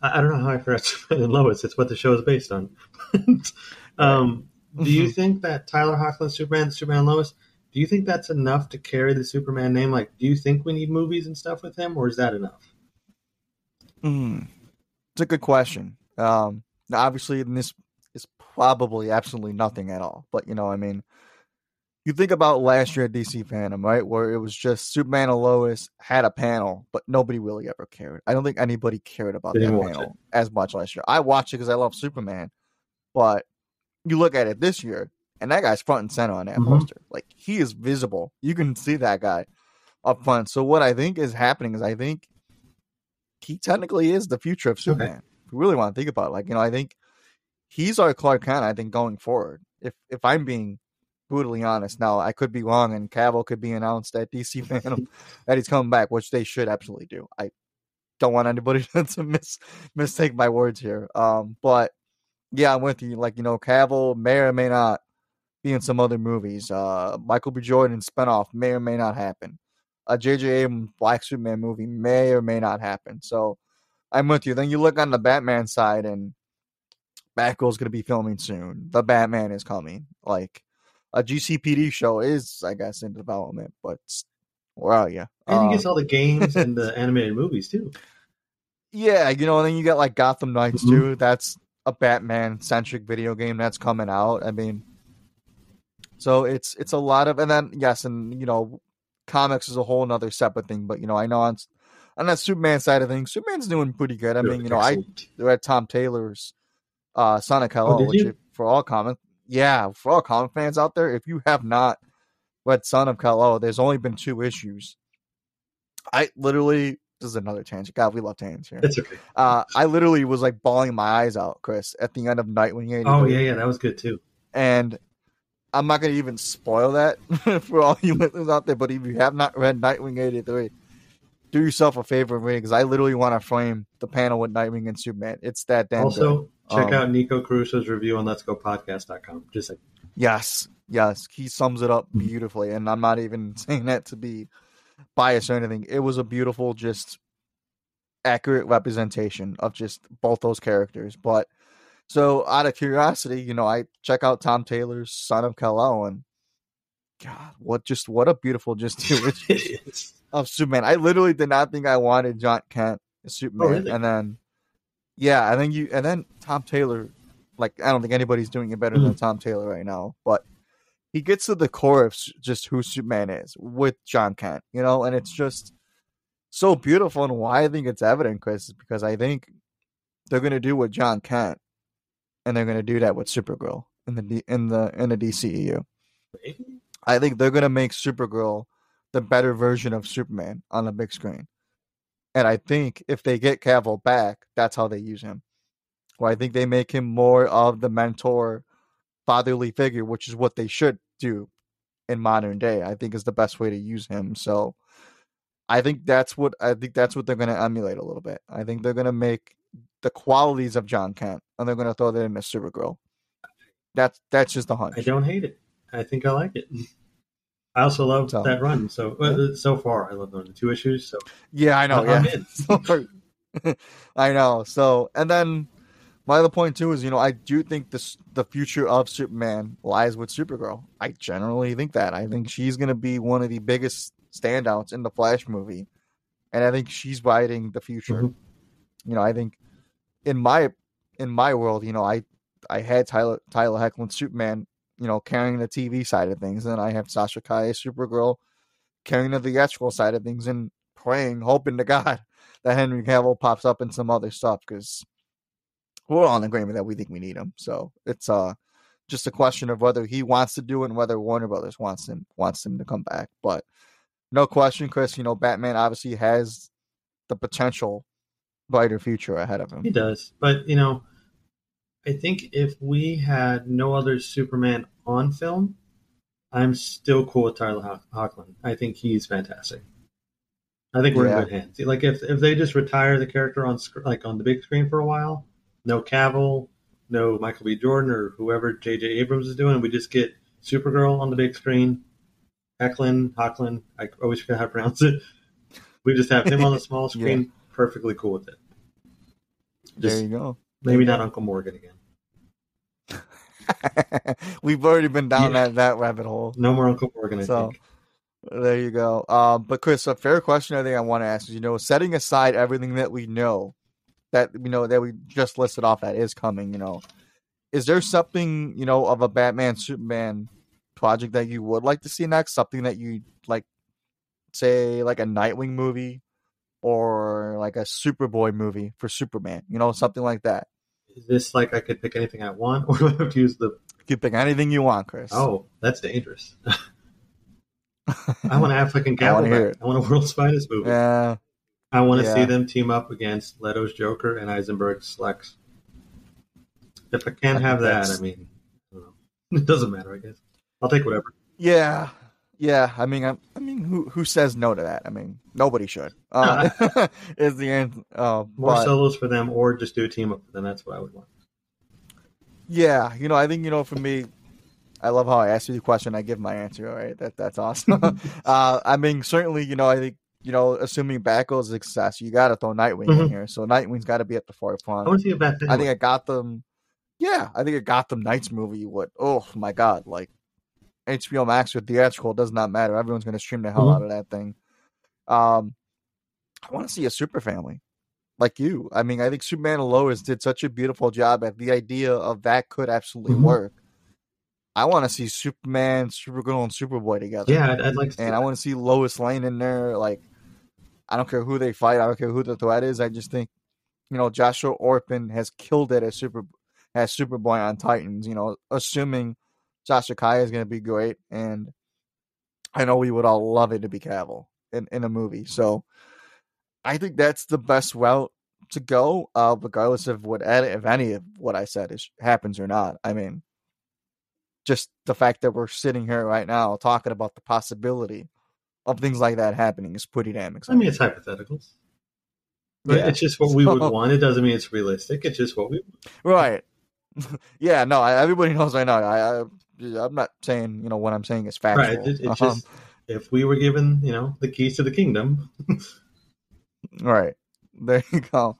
I, I don't know how I forgot and Lois. It's what the show is based on. (laughs) um, do you think that Tyler Hoechlin Superman, Superman Lois? Do you think that's enough to carry the Superman name? Like, do you think we need movies and stuff with him, or is that enough? Mm, it's a good question. Um, obviously, this is probably absolutely nothing at all. But you know, I mean, you think about last year at DC FanDome, right, where it was just Superman and Lois had a panel, but nobody really ever cared. I don't think anybody cared about that panel it. as much last year. I watched it because I love Superman, but you look at it this year, and that guy's front and center on that mm-hmm. poster. Like he is visible. You can see that guy up front. So what I think is happening is I think he technically is the future of Superman. Okay. If you really want to think about it, like you know, I think he's our Clark Kent. I think going forward, if if I'm being brutally honest, now I could be wrong, and Cavill could be announced at DC FanDome (laughs) that he's coming back, which they should absolutely do. I don't want anybody (laughs) to miss mistake my words here. Um, but yeah, I'm with you. Like you know, Cavill may or may not be in some other movies. Uh, Michael B. Jordan spinoff may or may not happen. A J.J. Abrams Black Superman movie may or may not happen. So I'm with you. Then you look on the Batman side, and Batgirl's going to be filming soon. The Batman is coming. Like a GCPD show is, I guess, in development, but where yeah? And you get all the games and the (laughs) animated movies too. Yeah, you know, and then you got like Gotham Knights mm-hmm. too. That's a Batman centric video game that's coming out. I mean, so it's it's a lot of, and then yes, and you know, comics is a whole another separate thing. But you know, I know on on that Superman side of things, Superman's doing pretty good. I mean, you know. I read Tom Taylor's uh, Son of Kal-El, oh, which for all comic, yeah, for all comic fans out there, if you have not read Son of Kal-El, there's only been two issues. I literally this is another tangent. God, we love tangents here. It's okay. Uh, I literally was like bawling my eyes out, Chris, at the end of Nightwing 83. Oh yeah, yeah, that was good too. And I'm not going to even spoil that (laughs) for all you listeners out there. But if you have not read Nightwing 83, do yourself a favor and read because I literally want to frame the panel with Nightwing and Superman. It's that damn. Also, good. Check um, out Nico Caruso's review on Let's Go Podcast.com. Just like yes, yes, he sums it up beautifully, and I'm not even (laughs) saying that to be biased or anything. It was a beautiful, just accurate representation of just both those characters. But so, out of curiosity, you know, I check out Tom Taylor's Son of Kal-El, and God, what just what a beautiful just (laughs) of Superman. I literally did not think I wanted Jon Kent Superman, oh, really? and then yeah, and then you and then Tom Taylor. Like I don't think anybody's doing it better mm-hmm. than Tom Taylor right now, but he gets to the core of just who Superman is with Jon Kent, you know, and it's just so beautiful. And why I think it's evident, Chris, is because I think they're going to do what Jon Kent, and they're going to do that with Supergirl in the in the in the DCEU. I think they're going to make Supergirl the better version of Superman on the big screen. And I think if they get Cavill back, that's how they use him. Well, I think they make him more of the mentor, fatherly figure, which is what they should do in modern day. I think is the best way to use him. So I think that's what I think that's what they're going to emulate a little bit. I think they're going to make the qualities of Jon Kent and they're going to throw that a Supergirl. That's that's just a hunch. I don't hate it. I think I like it. (laughs) I also love so, that run. So yeah. so far, I love the two issues. So yeah, I know. yeah, (laughs) (laughs) I know. So and then my other point too is, you know, I do think this the future of Superman lies with Supergirl. I generally think that. I think she's going to be one of the biggest standouts in the Flash movie, and I think she's writing the future. Mm-hmm. You know, I think in my in my world, you know, I I had Tyler Tyler Hoechlin Superman, you know, carrying the TV side of things, and I have Sasha Calle Supergirl carrying the theatrical side of things and praying, hoping to God (laughs) that Henry Cavill pops up in some other stuff because we're all in agreement that we think we need him. So it's uh just a question of whether he wants to do it and whether Warner Brothers wants him wants him to come back. But no question, Chris. You know, Batman obviously has the potential brighter future ahead of him. He does, but you know, I think if we had no other Superman on film, I'm still cool with Tyler Hoechlin. I think he's fantastic. I think we're yeah. in good hands. Like if if they just retire the character on sc- like on the big screen for a while, no Cavill, no Michael B. Jordan or whoever J.J. Abrams is doing, we just get Supergirl on the big screen, Eklund, Hocklin. I always forget how to pronounce it. We just have him on the (laughs) small screen. yeah. Perfectly cool with it. Just, there you go. Maybe not Uncle Morgan again. (laughs) We've already been down yeah. that, that rabbit hole. No more Uncle Morgan, I so, think. There you go. Um, but Chris, a fair question I think I want to ask is, you know, setting aside everything that we know, that we know that we just listed off that is coming, you know, is there something, you know, of a Batman Superman project that you would like to see next? Something that you like, say, like a Nightwing movie or like a Superboy movie for Superman, you know, something like that. Is this like I could pick anything I want, (laughs) or do I have to use the? You can pick anything you want, Chris. Oh, that's dangerous. I want Affleck and Cavill. I want, I want a World's Finest movie. Yeah. I want to yeah. see them team up against Leto's Joker and Eisenberg's Lex. If I can't I have that, I mean, I (laughs) it doesn't matter. I guess I'll take whatever. Yeah, yeah. I mean, I, I, mean, who who says no to that? I mean, nobody should. Uh, (laughs) (laughs) is the end? Uh, More but, solos for them, or just do a team up for them. That's what I would want. Yeah, you know, I think you know, for me, I love how I asked you the question. I give my answer. All right, that that's awesome. (laughs) uh, I mean, certainly, you know, I think you know, assuming Batgirl's success, you got to throw Nightwing mm-hmm. in here. So Nightwing's got to be at the forefront. I want to see a Bat. I think I got them. Yeah, I think a Gotham Knights movie would. Oh my god, like HBO Max or theatrical does not matter. Everyone's going to stream the hell mm-hmm. out of that thing. Um, I want to see a super family like you. I mean, I think Superman and Lois did such a beautiful job at the idea of that could absolutely mm-hmm. work. I want to see Superman, Supergirl, and Superboy together. Yeah, I'd, I'd like to. And I want to see Lois Lane in there. Like, I don't care who they fight. I don't care who the threat is. I just think, you know, Joshua Orpin has killed it as Super as Superboy on Titans. You know, assuming Josh Kai is going to be great, and I know we would all love it to be Cavill in in a movie. So, I think that's the best route to go, uh, regardless of what if any of what I said is happens or not. I mean just the fact that we're sitting here right now talking about the possibility of things like that happening is pretty damn exciting. I mean, it's hypotheticals. But yeah. it's just what we would want. It doesn't mean it's realistic. It's just what we want. Right. (laughs) yeah, no, I, everybody knows right now. I, I, am not saying, you know, what I'm saying is factual. Right. It, it's um, just, if we were given, you know, the keys to the kingdom. (laughs) right. There you go.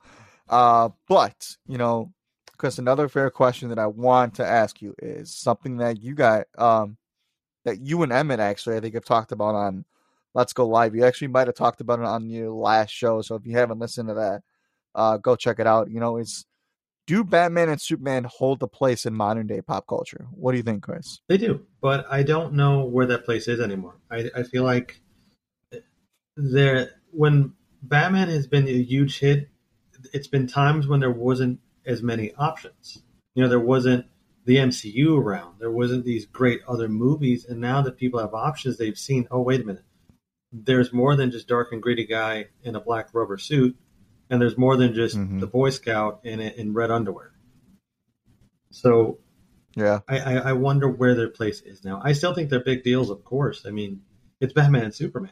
Uh, but, you know, Chris, another fair question that I want to ask you is something that you got, um, that you and Emmett actually, I think, have talked about on Let's Go Live. You actually might have talked about it on your last show. So if you haven't listened to that, uh, go check it out. You know, it's do Batman and Superman hold a place in modern day pop culture? What do you think, Chris? They do, but I don't know where that place is anymore. I, I feel like eh, there when Batman has been a huge hit, it's been times when there wasn't as many options. You know, there wasn't the MCU around. There wasn't these great other movies, and now that people have options, they've seen. Oh, wait a minute. There's more than just dark and gritty guy in a black rubber suit, and there's more than just mm-hmm. the Boy Scout in in red underwear. So, yeah, I, I, I wonder where their place is now. I still think they're big deals, of course. I mean, it's Batman and Superman,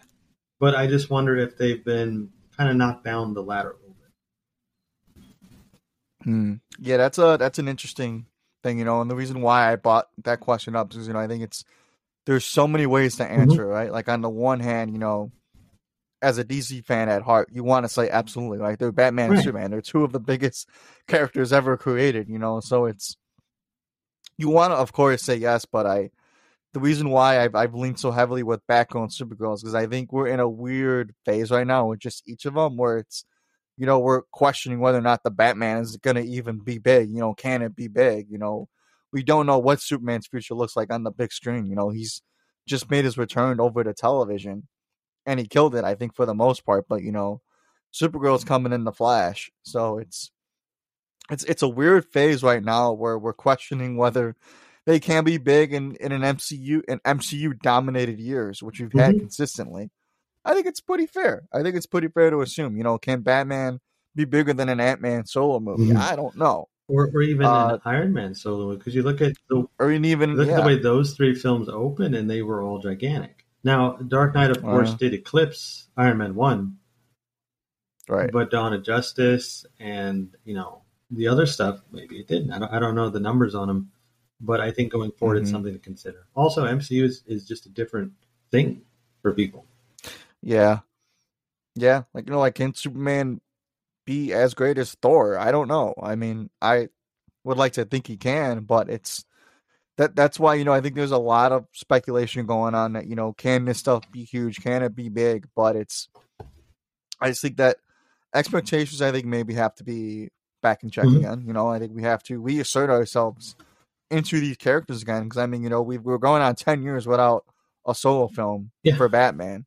but I just wonder if they've been kind of knocked down the ladder a little bit. Hmm. Yeah, that's a that's an interesting thing, you know, and the reason why I brought that question up is, you know, I think it's there's so many ways to mm-hmm. answer, mm-hmm. right? Like on the one hand, you know, as a DC fan at heart, you want to say absolutely, like they're Batman right. and Superman. They're two of the biggest (laughs) characters ever created, you know. So it's you want to, of course, say yes, but I the reason why I've I've leaned so heavily with Batgirl and Supergirl is because I think we're in a weird phase right now with just each of them, where it's you know, we're questioning whether or not the Batman is going to even be big. You know, can it be big? You know, we don't know what Superman's future looks like on the big screen. You know, he's just made his return over to television. And he killed it. I think for the most part, but you know, Supergirl's coming in the Flash, so it's it's it's a weird phase right now where we're questioning whether they can be big in, in an MCU in MCU dominated years, which we've had mm-hmm. consistently. I think it's pretty fair. I think it's pretty fair to assume. You know, can Batman be bigger than an Ant Man solo movie? Mm-hmm. I don't know. Or, or even uh, an Iron Man solo because you look at the or even look yeah. at the way those three films open and they were all gigantic. Now, Dark Knight, of course, did eclipse Iron Man one, right? But Dawn of Justice and you know the other stuff, maybe it didn't. I don't, I don't know the numbers on them, but I think going forward, mm-hmm. it's something to consider. Also, MCU is, is just a different thing for people. Yeah, yeah. Like you know, like can Superman be as great as Thor? I don't know. I mean, I would like to think he can, but it's that that's why you know I think there's a lot of speculation going on that you know can this stuff be huge? Can it be big? But it's I just think that expectations I think maybe have to be back in check mm-hmm. again. You know, I think we have to reassert ourselves into these characters again because I mean you know we we're going on ten years without a solo film yeah. for Batman.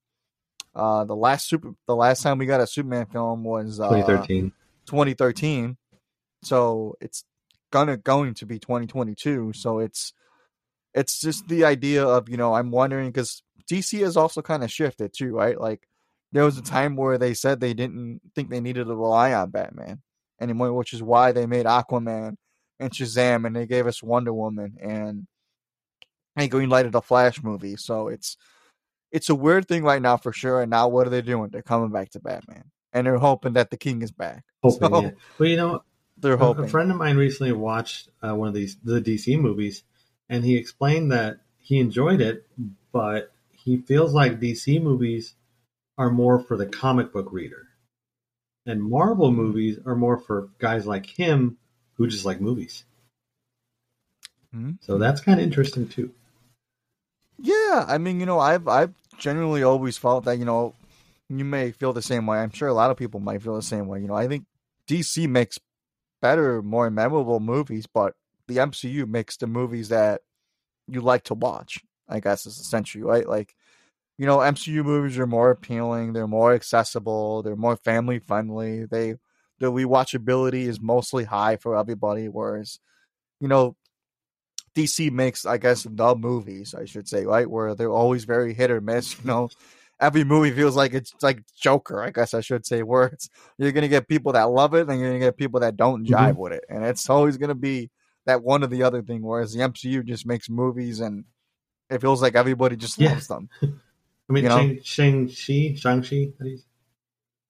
Uh, the last super, the last time we got a Superman film was uh, 2013. 2013. So it's gonna going to be 2022. So it's it's just the idea of you know I'm wondering because DC has also kind of shifted too, right? Like there was a time where they said they didn't think they needed to rely on Batman anymore, which is why they made Aquaman and Shazam, and they gave us Wonder Woman and and greenlighted a Flash movie. So it's it's a weird thing right now for sure. And now what are they doing? They're coming back to Batman, and they're hoping that the King is back. (laughs) Hoping, so, yeah. Well, you know, they're hoping. A friend of mine recently watched uh, one of these the DC movies, and he explained that he enjoyed it, but he feels like DC movies are more for the comic book reader, and Marvel movies are more for guys like him who just like movies. Mm-hmm. So that's kind of interesting too. Yeah, I mean, you know, I've I've genuinely always felt that you know, you may feel the same way. I'm sure a lot of people might feel the same way. You know, I think DC makes better, more memorable movies, but the MCU makes the movies that you like to watch. I guess is essentially right. Like, you know, MCU movies are more appealing. They're more accessible. They're more family friendly. They the rewatchability is mostly high for everybody. Whereas, you know, DC makes, I guess, the movies, I should say, right? Where they're always very hit or miss. (laughs) You know, every movie feels like it's like Joker, I guess I should say, where it's you're gonna get people that love it and you're gonna get people that don't mm-hmm. jive mm-hmm. with it. And it's always gonna be that one or the other thing, whereas the MCU just makes movies and it feels like everybody just yeah. loves them. (laughs) I mean, you know? Shang Chi, Shang Chi,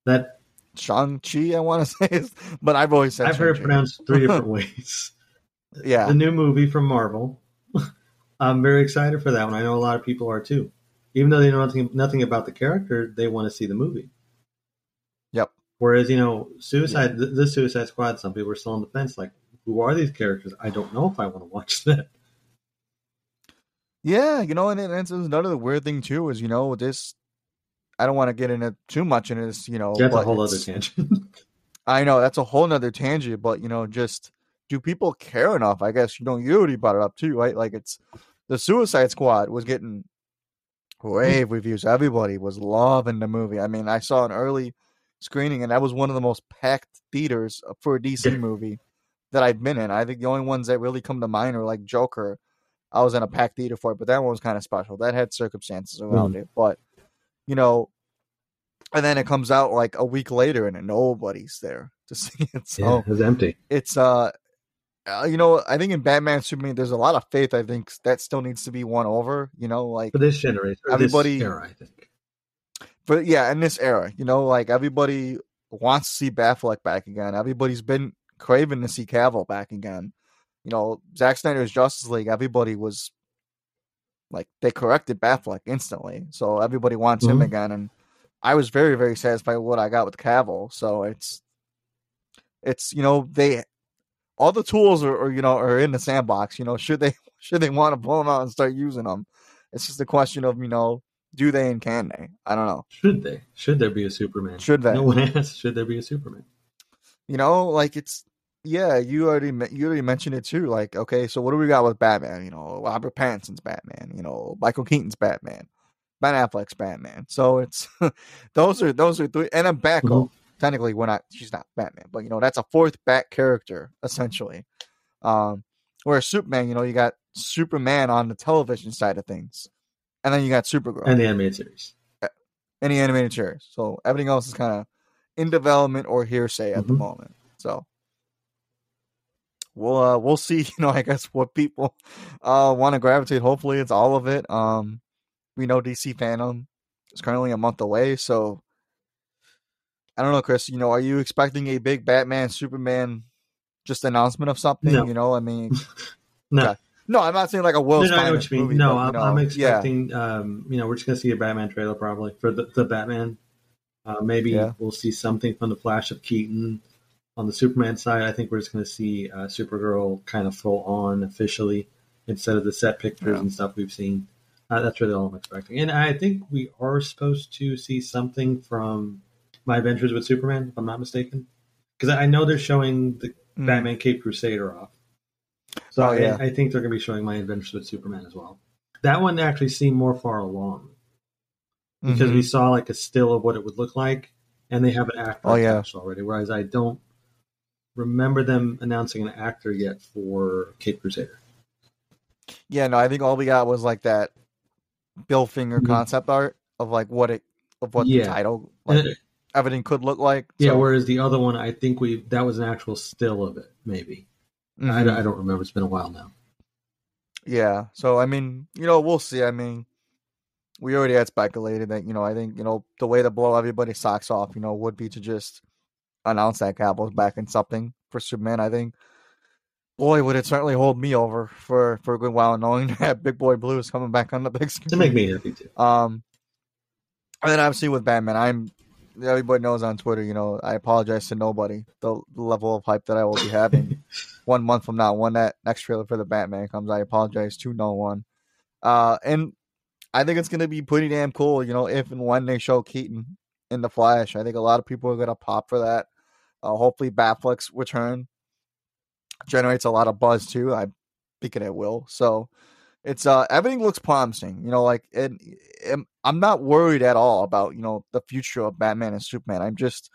that Shang Chi, I want to (laughs) say, but I've always said I've Shang-Chi. heard it pronounced three different (laughs) ways yeah, the new movie from Marvel. I'm very excited for that one. I know a lot of people are too. Even though they know nothing nothing about the character, they want to see the movie. Yep. Whereas you know, Suicide, yeah. the, the Suicide Squad, some people are still on the fence. Like, who are these characters? I don't know if I want to watch (laughs) that. Yeah, you know, and, and it's another weird thing too is you know this. I don't want to get into too much in this, you know. That's a whole other tangent. (laughs) I know that's a whole other tangent, but you know, just do people care enough? I guess you know you already brought it up too, right? Like it's the Suicide Squad was getting rave reviews. Everybody was loving the movie. I mean, I saw an early screening, and that was one of the most packed theaters uh, for a DC yeah. movie that I've been in. I think the only ones that really come to mind are like Joker. I was in a packed theater for it, but that one was kind of special. That had circumstances around mm. it, but you know, and then it comes out like a week later, and nobody's there to (laughs) see it. So yeah, it's empty. It's uh, uh, you know, I think in Batman Superman, there's a lot of faith. I think that still needs to be won over. You know, like for this generation, everybody, this era, I think. But yeah, in this era, you know, like everybody wants to see Batfleck back again. Everybody's been craving to see Cavill back again. You know, Zack Snyder's Justice League. Everybody was like they corrected Batfleck instantly, so everybody wants mm-hmm. him again. And I was very, very satisfied with what I got with Cavill. So it's it's you know they all the tools are, are, you know are in the sandbox. You know, should they (laughs) should they want to pull them out and start using them? It's just a question of you know, do they and can they? I don't know. Should they? Should there be a Superman? Should they? No one (laughs) asked. Should there be a Superman? You know, like it's yeah. You already you already mentioned it too. Like okay, so what do we got with Batman? You know, Robert Pattinson's Batman. You know, Michael Keaton's Batman. Ben Affleck's Batman. So it's (laughs) those are those are three, and then Batgirl. Mm-hmm. Technically, we're not. She's not Batman, but you know that's a fourth Bat character essentially. Um, whereas Superman, you know, you got Superman on the television side of things, and then you got Supergirl and the animated series, and the animated series. So everything else is kind of in development or hearsay at mm-hmm. the moment. So we'll uh, we'll see. (laughs) You know, I guess what people uh, want to gravitate. Hopefully, it's all of it. Um, we know DC FanDome is currently a month away, so I don't know, Chris. You know, are you expecting a big Batman Superman just announcement of something? No. You know, I mean, (laughs) no. Okay. No, I'm not saying like a Will. No, no, I know what you mean. Movie, no, but, I'm, know, I'm, expecting. Yeah. Um, you know, we're just gonna see a Batman trailer probably for the, the Batman. Uh, maybe yeah. we'll see something from the Flash of Keaton. On the Superman side, I think we're just gonna see uh, Supergirl kind of full on officially instead of the set pictures yeah. and stuff we've seen. Uh, that's really all I'm expecting. And I think we are supposed to see something from My Adventures with Superman, if I'm not mistaken. Because I know they're showing the mm. Batman Cape Crusader off. So oh, yeah. I, I, think they're going to be showing My Adventures with Superman as well. That one actually seemed more far along. Because mm-hmm. we saw like a still of what it would look like, and they have an actor oh, yeah. already. Whereas I don't remember them announcing an actor yet for Cape Crusader. Yeah, no, I think all we got was like that Bill Finger mm-hmm. concept art of like what it of what yeah. the title like it, everything could look like. So. Yeah, whereas the other one, I think we that was an actual still of it, maybe. Mm-hmm. I, I don't remember. It's been a while now. Yeah, so I mean, you know, we'll see. I mean, we already had speculated that you know, I think you know the way to blow everybody's socks off, you know, would be to just announce that Cavill's back in something for Superman. I think boy, would it certainly hold me over for for a good while, knowing (laughs) that Big Boy Blue is coming back on the big screen to make me happy too. Um, and then obviously with Batman, I'm everybody knows on Twitter. You know, I apologize to nobody the level of hype that I will be having (laughs) one month from now. When that next trailer for the Batman comes, I apologize to no one. Uh, and I think it's going to be pretty damn cool. You know, if and when they show Keaton in the Flash, I think a lot of people are going to pop for that. Uh, hopefully, Batfleck's return generates a lot of buzz too. I'm thinking it will. So it's uh everything looks promising. You know, like it, I'm not worried at all about you know the future of Batman and Superman. I'm just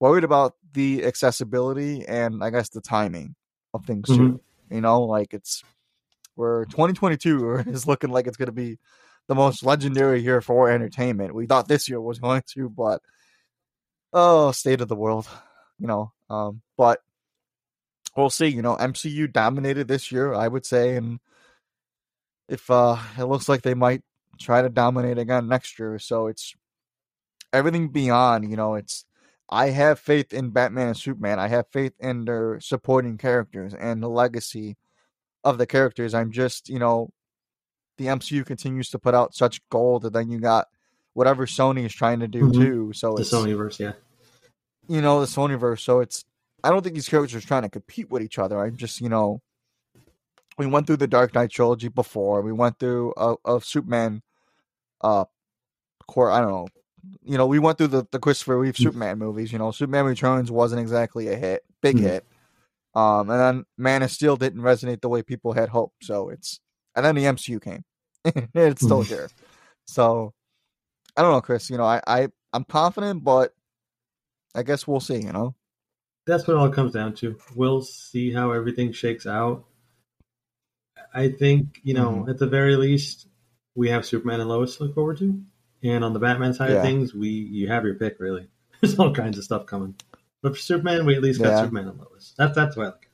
worried about the accessibility and I guess the timing of things too. Mm-hmm. You know, like it's where 2022 (laughs) is looking like it's going to be the most legendary year for entertainment. We thought this year was (laughs) going to, but oh, state of the world, you know. Um, but we'll see. You know, MCU dominated this year, I would say, and if uh, it looks like they might try to dominate again next year, so it's everything beyond. You know, it's I have faith in Batman and Superman. I have faith in their supporting characters and the legacy of the characters. I'm just, you know, the MCU continues to put out such gold, and then you got whatever Sony is trying to do mm-hmm. too. So the Sonyverse, yeah. You know the Sonyverse, so it's I don't think these characters are trying to compete with each other. I'm just, you know, we went through the Dark Knight trilogy before. We went through a, a Superman, uh, core. I don't know. You know, we went through the, the Christopher Reeve mm. Superman movies. You know, Superman Returns wasn't exactly a hit, big mm-hmm. hit. Um, and then Man of Steel didn't resonate the way people had hoped. So it's, and then the MCU came. (laughs) it's still mm-hmm. here. So I don't know, Chris. You know, I, I I'm confident, but I guess we'll see. You know that's what it all comes down to. We'll see how everything shakes out. I think, you know, mm-hmm. at the very least, we have Superman and Lois to look forward to. And on the Batman side yeah. of things, we you have your pick really. (laughs) There's all kinds of stuff coming. But for Superman, we at least got yeah. Superman and Lois. That's that's what I like.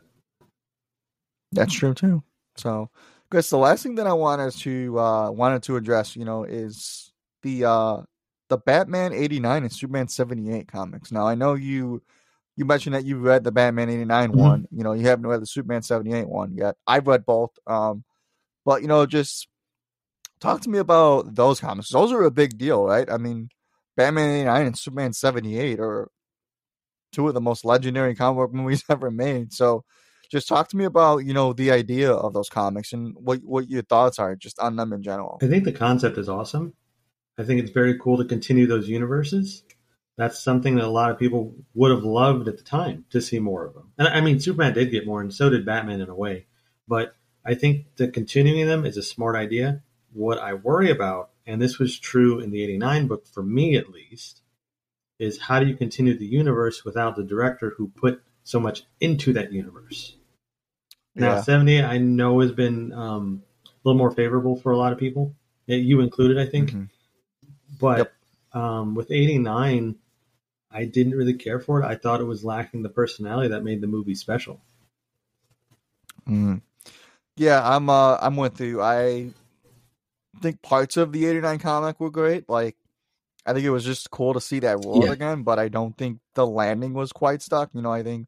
That's true too. So, Chris, the last thing that I wanted to uh wanted to address, you know, is the uh the Batman eighty nine and Superman seventy eight comics. Now, I know you you mentioned that you read the Batman 89 mm-hmm. one. You know, you haven't read the Superman 78 one yet. I've read both. Um, but, you know, just talk to me about those comics. Those are a big deal, right? I mean, Batman 89 and Superman 78 are two of the most legendary comic book (laughs) movies ever made. So just talk to me about, you know, the idea of those comics and what, what your thoughts are just on them in general. I think the concept is awesome. I think it's very cool to continue those universes that's something that a lot of people would have loved at the time to see more of them. And I mean, Superman did get more, and so did Batman in a way. But I think that continuing them is a smart idea. What I worry about and this was true in the 89 book for me at least, is how do you continue the universe without the director who put so much into that universe? Now, yeah. 78, I know has been um, a little more favorable for a lot of people, you included, I think. Mm-hmm. But yep. um, with 89, I didn't really care for it. I thought it was lacking the personality that made the movie special. Mm. Yeah, I'm uh, I'm with you. I think parts of the 89 comic were great. Like, I think it was just cool to see that world yeah. again, but I don't think the landing was quite stuck. You know, I think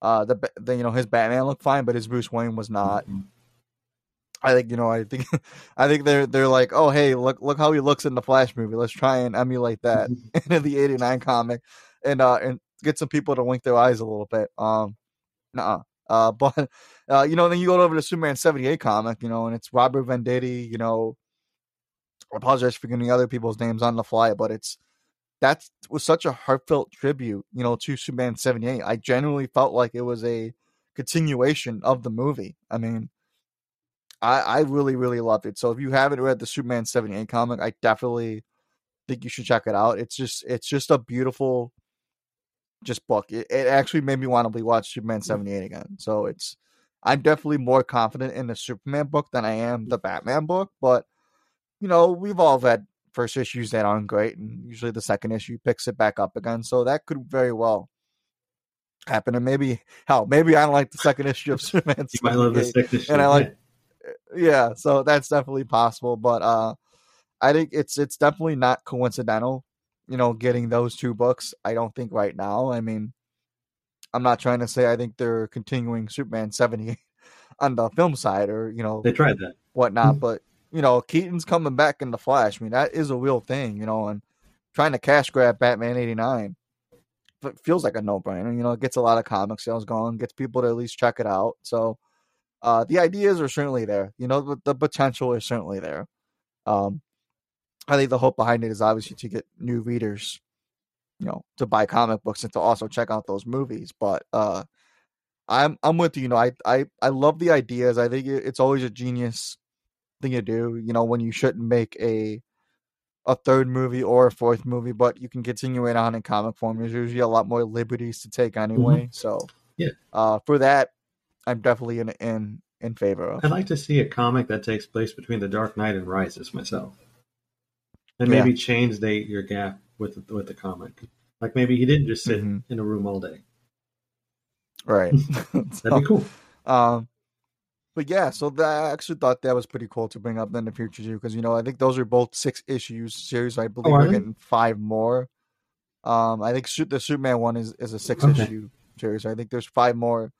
uh, the, the you know his Batman looked fine, but his Bruce Wayne was not. Mm-hmm. I think you know. I think (laughs) I think they're they're like, oh hey, look look how he looks in the Flash movie. Let's try and emulate that mm-hmm. (laughs) in the '89 comic, and uh and get some people to wink their eyes a little bit. Um, nah. Uh, (laughs) but uh, you know, then you go over to Superman '78 comic, you know, and it's Robert Venditti. You know, I apologize for getting other people's names on the fly, but it's that was such a heartfelt tribute, you know, to Superman '78. I genuinely felt like it was a continuation of the movie. I mean, I, I really, really loved it. So if you haven't read the Superman 78 comic, I definitely think you should check it out. It's just it's just a beautiful just book. It, it actually made me want to watch Superman 78 again. So it's I'm definitely more confident in the Superman book than I am the Batman book, but you know, we've all had first issues that aren't great, and usually the second issue picks it back up again. So that could very well happen. And maybe hell, maybe I don't like the second issue of (laughs) Superman. you might love the second issue, and I like yeah, so that's definitely possible. But uh, I think it's it's definitely not coincidental. You know, getting those two books. I don't think right now. I mean, I'm not trying to say I think they're continuing Superman 70 (laughs) on the film side or you know they tried that whatnot, mm-hmm. but you know Keaton's coming back in the Flash. I mean that is a real thing. You know, and trying to cash grab Batman 89 feels like a no brainer. You know, it gets a lot of comic sales going, gets people to at least check it out. So uh, the ideas are certainly there. You know, the, the potential is certainly there. Um, I think the hope behind it is obviously to get new readers, you know, to buy comic books and to also check out those movies. But uh, I'm I'm with you. You know, I I I love the ideas. I think it's always a genius thing to do. You know, when you shouldn't make a a third movie or a fourth movie, but you can continue it on in comic form. There's usually a lot more liberties to take anyway. Mm-hmm. So yeah, uh, for that, I'm definitely in in in favor of. I'd like to see a comic that takes place between the Dark Knight and Rises myself, and maybe yeah. change the your gap with with the comic. Like maybe he didn't just sit mm-hmm. in a room all day. Right, (laughs) that'd (laughs) so, be cool. Um, but yeah, so that, I actually thought that was pretty cool to bring up in the future too, because you know I think those are both six issues series. I believe oh, we're getting five more. Um, I think the Superman one is is a six okay. issue series. I think there's five more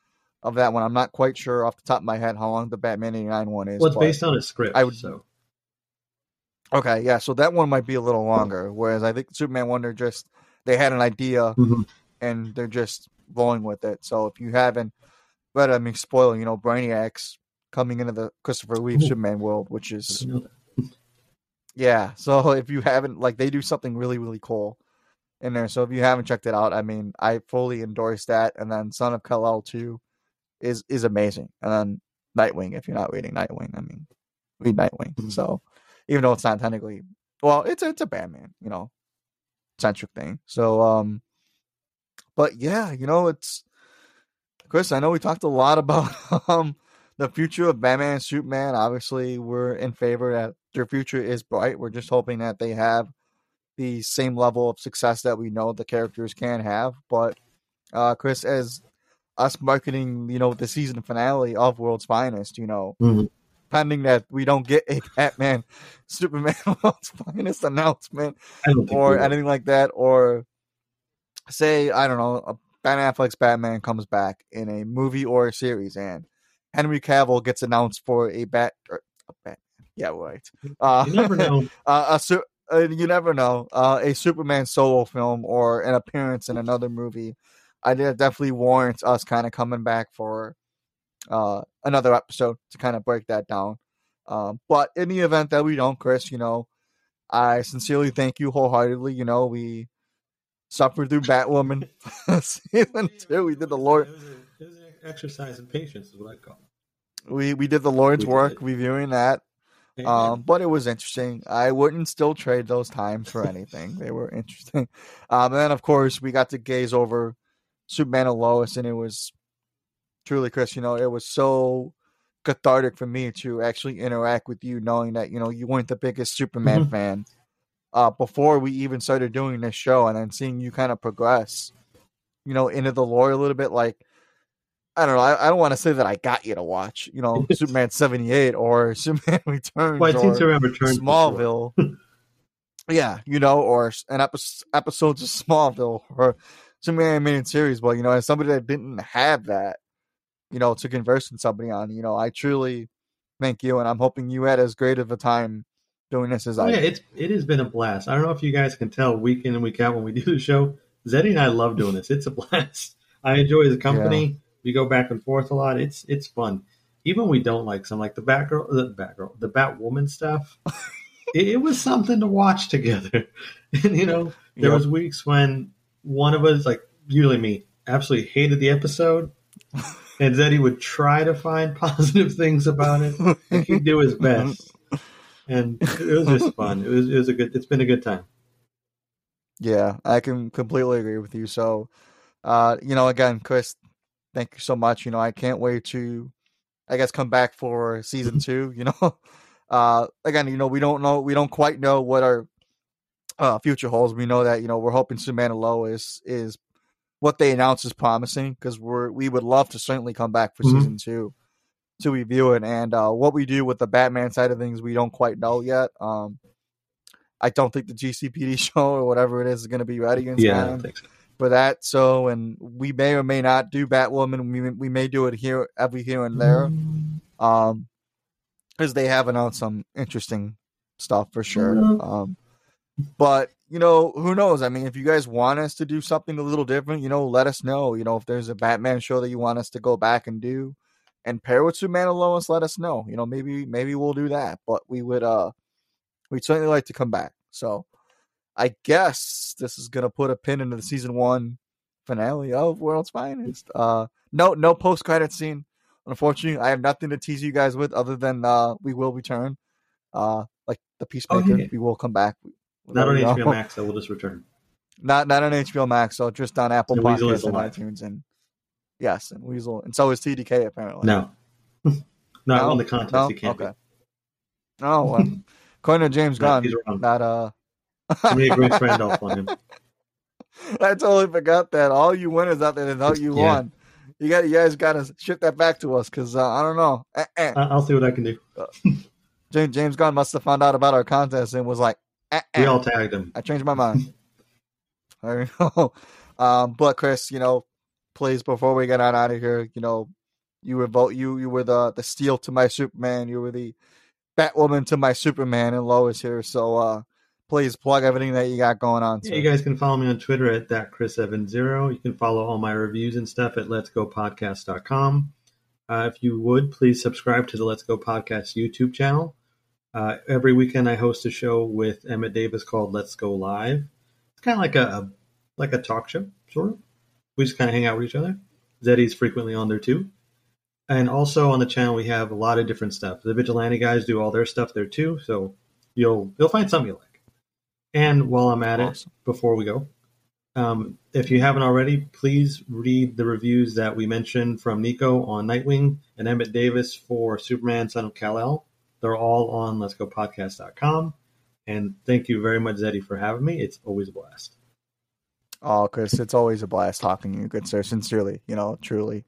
of that one. I'm not quite sure off the top of my head how long the Batman 89 one is. Well, it's based on a script. I would, so. Okay, yeah, so that one might be a little longer. Whereas I think Superman Wonder just they had an idea mm-hmm. and they're just rolling with it. So if you haven't read, I mean, spoiler, you know, Brainiac's coming into the Christopher Reeve Superman world, which is yeah. So (laughs) if you haven't, like, they do something really really cool in there. So if you haven't checked it out, I mean, I fully endorse that. And then Son of Kal El too is is amazing. And then Nightwing, if you're not reading Nightwing, I mean, read Nightwing. Mm-hmm. So even though it's not technically, well, it's it's a Batman, you know, centric thing. So, um, but yeah, you know, it's Chris. I know we talked a lot about (laughs) um the future of Batman and Superman. Obviously, we're in favor that their future is bright. We're just hoping that they have the same level of success that we know the characters can have. But uh, Chris, as us marketing, you know, the season finale of World's Finest, you know, mm-hmm. pending that we don't get a Batman, (laughs) Superman (laughs) World's Finest announcement or anything like that, or say, I don't know, a Ben Affleck's Batman comes back in a movie or a series and Henry Cavill gets announced for a bat, or, a bat yeah, right. Uh, you never know. (laughs) uh, a, uh, you never know. Uh, a Superman solo film or an appearance in another movie I did definitely warrants us kind of coming back for uh, another episode to kind of break that down. Um, but in the event that we don't, Chris, you know, I sincerely thank you wholeheartedly. You know, we suffered through Batwoman (laughs) (laughs) season two. We did the Lord. It was, a, it was an exercise in patience, is what I call it. We we did the Lord's we work reviewing that. Um, but it was interesting. I wouldn't still trade those times for anything. they were interesting. (laughs) Um, and then of course we got to gaze over Superman and Lois, and it was truly, Chris. You know, it was so cathartic for me to actually interact with you, knowing that you know you weren't the biggest Superman mm-hmm. fan uh, before we even started doing this show, and then seeing you kind of progress, you know, into the lore a little bit. Like, I don't know, I, I don't want to say that I got you to watch, you know, (laughs) Superman seventy eight (laughs) or Superman Returns well, or Smallville. (laughs) yeah, you know, or an episode episodes of Smallville or Superman animated series. But you know, as somebody that didn't have that, you know, to converse with somebody on, you know, I truly thank you, and I'm hoping you had as great of a time doing this as oh, I. Yeah, it's it has been a blast. I don't know if you guys can tell week in and week out when we (laughs) do the show. Zeddy and I love doing this. It's a (laughs) blast. I enjoy the company. Yeah. We go back and forth a lot. It's it's fun. Even we don't like some like the Batgirl, the Batgirl, the Batwoman stuff. (laughs) it, it, was something to watch together. and you know, there yep. was weeks when one of us, like usually me, absolutely hated the episode. (laughs) and Zeddy would try to find (laughs) positive things about it. and he'd do his best and it was just fun. It was it was a good. It's been a good time. Yeah, I can completely agree with you. So, uh, you know, again, Chris, thank you so much. You know, I can't wait to, I guess, come back for season two. You know, (laughs) uh, again, you know, we don't know, we don't quite know what our uh, future holds. We know that you know we're hoping Superman Lois is what they announced is promising because we're we would love to certainly come back for mm-hmm. season two to review it. And uh, what we do with the Batman side of things, we don't quite know yet. Um, I don't think the GCPD (laughs) show or whatever it is is going to be ready in yeah, time so. for that. So, and we may or may not do Batwoman. We we may do it here every here and there, mm-hmm. um, because they have announced some interesting stuff for sure. Mm-hmm. Um, but you know, who knows? I mean, if you guys want us to do something a little different, you know, let us know. You know, if there's a Batman show that you want us to go back and do, and pair with Superman and Lois, let us know. You know, maybe maybe we'll do that. But we would uh we'd certainly like to come back. So I guess this is gonna put a pin into the season one finale of World's Finest. Uh no no post credit scene. Unfortunately, I have nothing to tease you guys with other than uh we will return. Uh like the Peacemaker, oh, yeah. we will come back. Not on HBO Max, I will just return. Not not on HBO Max, so just on Apple Podcasts and iTunes and Yes, and Weasel, and so is TDK apparently. No, (laughs) no, no, on the contest no? he can't. Okay. Be. Oh, well, (laughs) according to James Gunn, not uh. Somebody Grace Randolph on him. I totally forgot that. All you winners out there that thought you yeah. won. You got you guys got to ship that back to us because uh, I don't know. Uh-uh. I'll see what I can do. Uh, James, James Gunn must have found out about our contest and was like, uh-uh. "We all tagged him." I changed my mind. (laughs) there you go. Um, but Chris, you know, please before we get on out of here, you know, you were vote you you were the the steel to my Superman, you were the Batwoman to my Superman, and Lois here. So uh please plug everything that you got going on. Yeah, you guys can follow me on Twitter at that Chris Evan Zero. You can follow all my reviews and stuff at Let's Go Podcast.com. Uh, if you would, please subscribe to the Let's Go Podcast YouTube channel. Uh, every weekend, I host a show with Emmett Davis called Let's Go Live. It's kind of like a, like a talk show, sort of we just kind of hang out with each other. Zeddy's frequently on there too. And also on the channel, we have a lot of different stuff. The Vigilante guys do all their stuff there too, so you'll you'll find something you like. And while I'm at awesome. it, before we go, um, if you haven't already, please read the reviews that we mentioned from Nico on Nightwing and Emmett Davis for Superman Son of Kal-El. They're all on Let's Go Podcast.com. And thank you very much, Zeddy, for having me. It's always a blast. Oh, Chris, it's always a blast talking to you, good sir. Sincerely, you know, truly.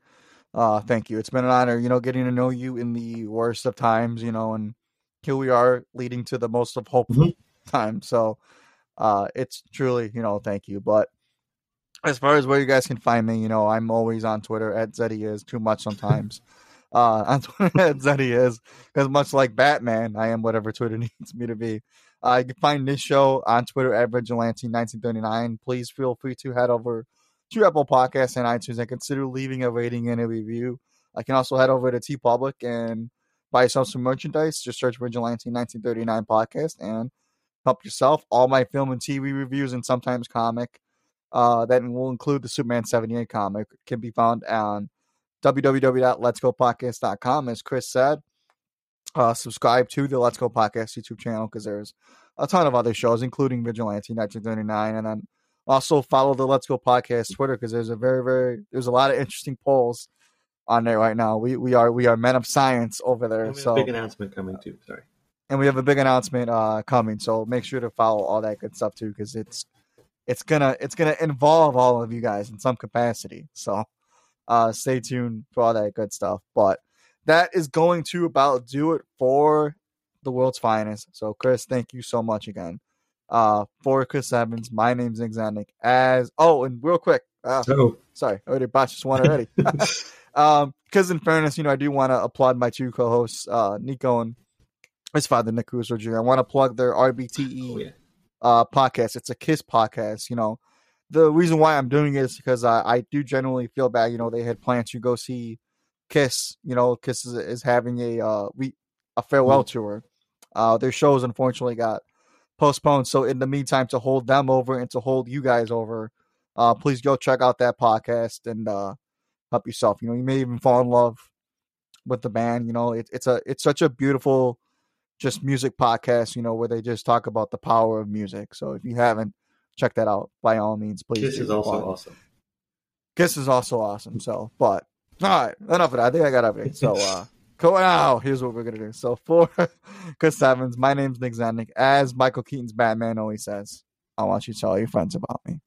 Uh, thank you. It's been an honor, you know, getting to know you in the worst of times, you know, and here we are leading to the most of hopeful mm-hmm. times. So, uh, it's truly, you know, thank you. But as far as where you guys can find me, you know, I'm always on Twitter at Zeddy is too much sometimes. (laughs) uh, on Twitter at Zeddy is because much like Batman, I am whatever Twitter (laughs) needs me to be. Uh, you can find this show on Twitter at Vigilante1939. Please feel free to head over to Apple Podcasts and iTunes and consider leaving a rating and a review. I can also head over to TeePublic and buy yourself some merchandise. Just search Vigilante1939 podcast and help yourself. All my film and TV reviews and sometimes comic uh, that will include the Superman 78 comic can be found on www.letsgopodcast.com. As Chris said, uh, subscribe to the Let's Go Podcast YouTube channel because there's a ton of other shows, including Vigilante 1939, and then also follow the Let's Go Podcast Twitter because there's a very very there's a lot of interesting polls on there right now. We we are we are men of science over there. so big announcement coming too. Sorry. And we have a big announcement uh, coming, so make sure to follow all that good stuff too because it's it's gonna it's gonna involve all of you guys in some capacity. So uh, stay tuned for all that good stuff. But that is going to about do it for the world's finest. So Chris, thank you so much again. Uh, for Chris Evans, my name's Nick. As oh, and real quick, uh, oh, sorry, I already botched this one (laughs) already. (laughs) um, because in fairness, you know, I do want to applaud my two co-hosts, uh, Nico and his father, Nick Jr. I want to plug their RBTE oh, yeah. uh podcast. It's a Kiss podcast. You know, the reason why I'm doing it is because I, I do generally feel bad. You know, they had plans to go see Kiss. You know, Kiss is, is having a uh we a farewell mm. tour. Uh, their shows unfortunately got postponed. So in the meantime, to hold them over and to hold you guys over, uh, please go check out that podcast and uh, help yourself. You know, you may even fall in love with the band. You know, it, it's a it's such a beautiful just music podcast. You know, where they just talk about the power of music. So if you haven't check that out by all means, please. Kiss is also awesome. Kiss is also awesome. So, but all right, enough of that. I think I got everything. So, uh, (laughs) go now. Here's what we're gonna do. So, for (laughs) Chris Evans, my name's Nick Zanik. As Michael Keaton's Batman always says, I want you to tell your friends about me.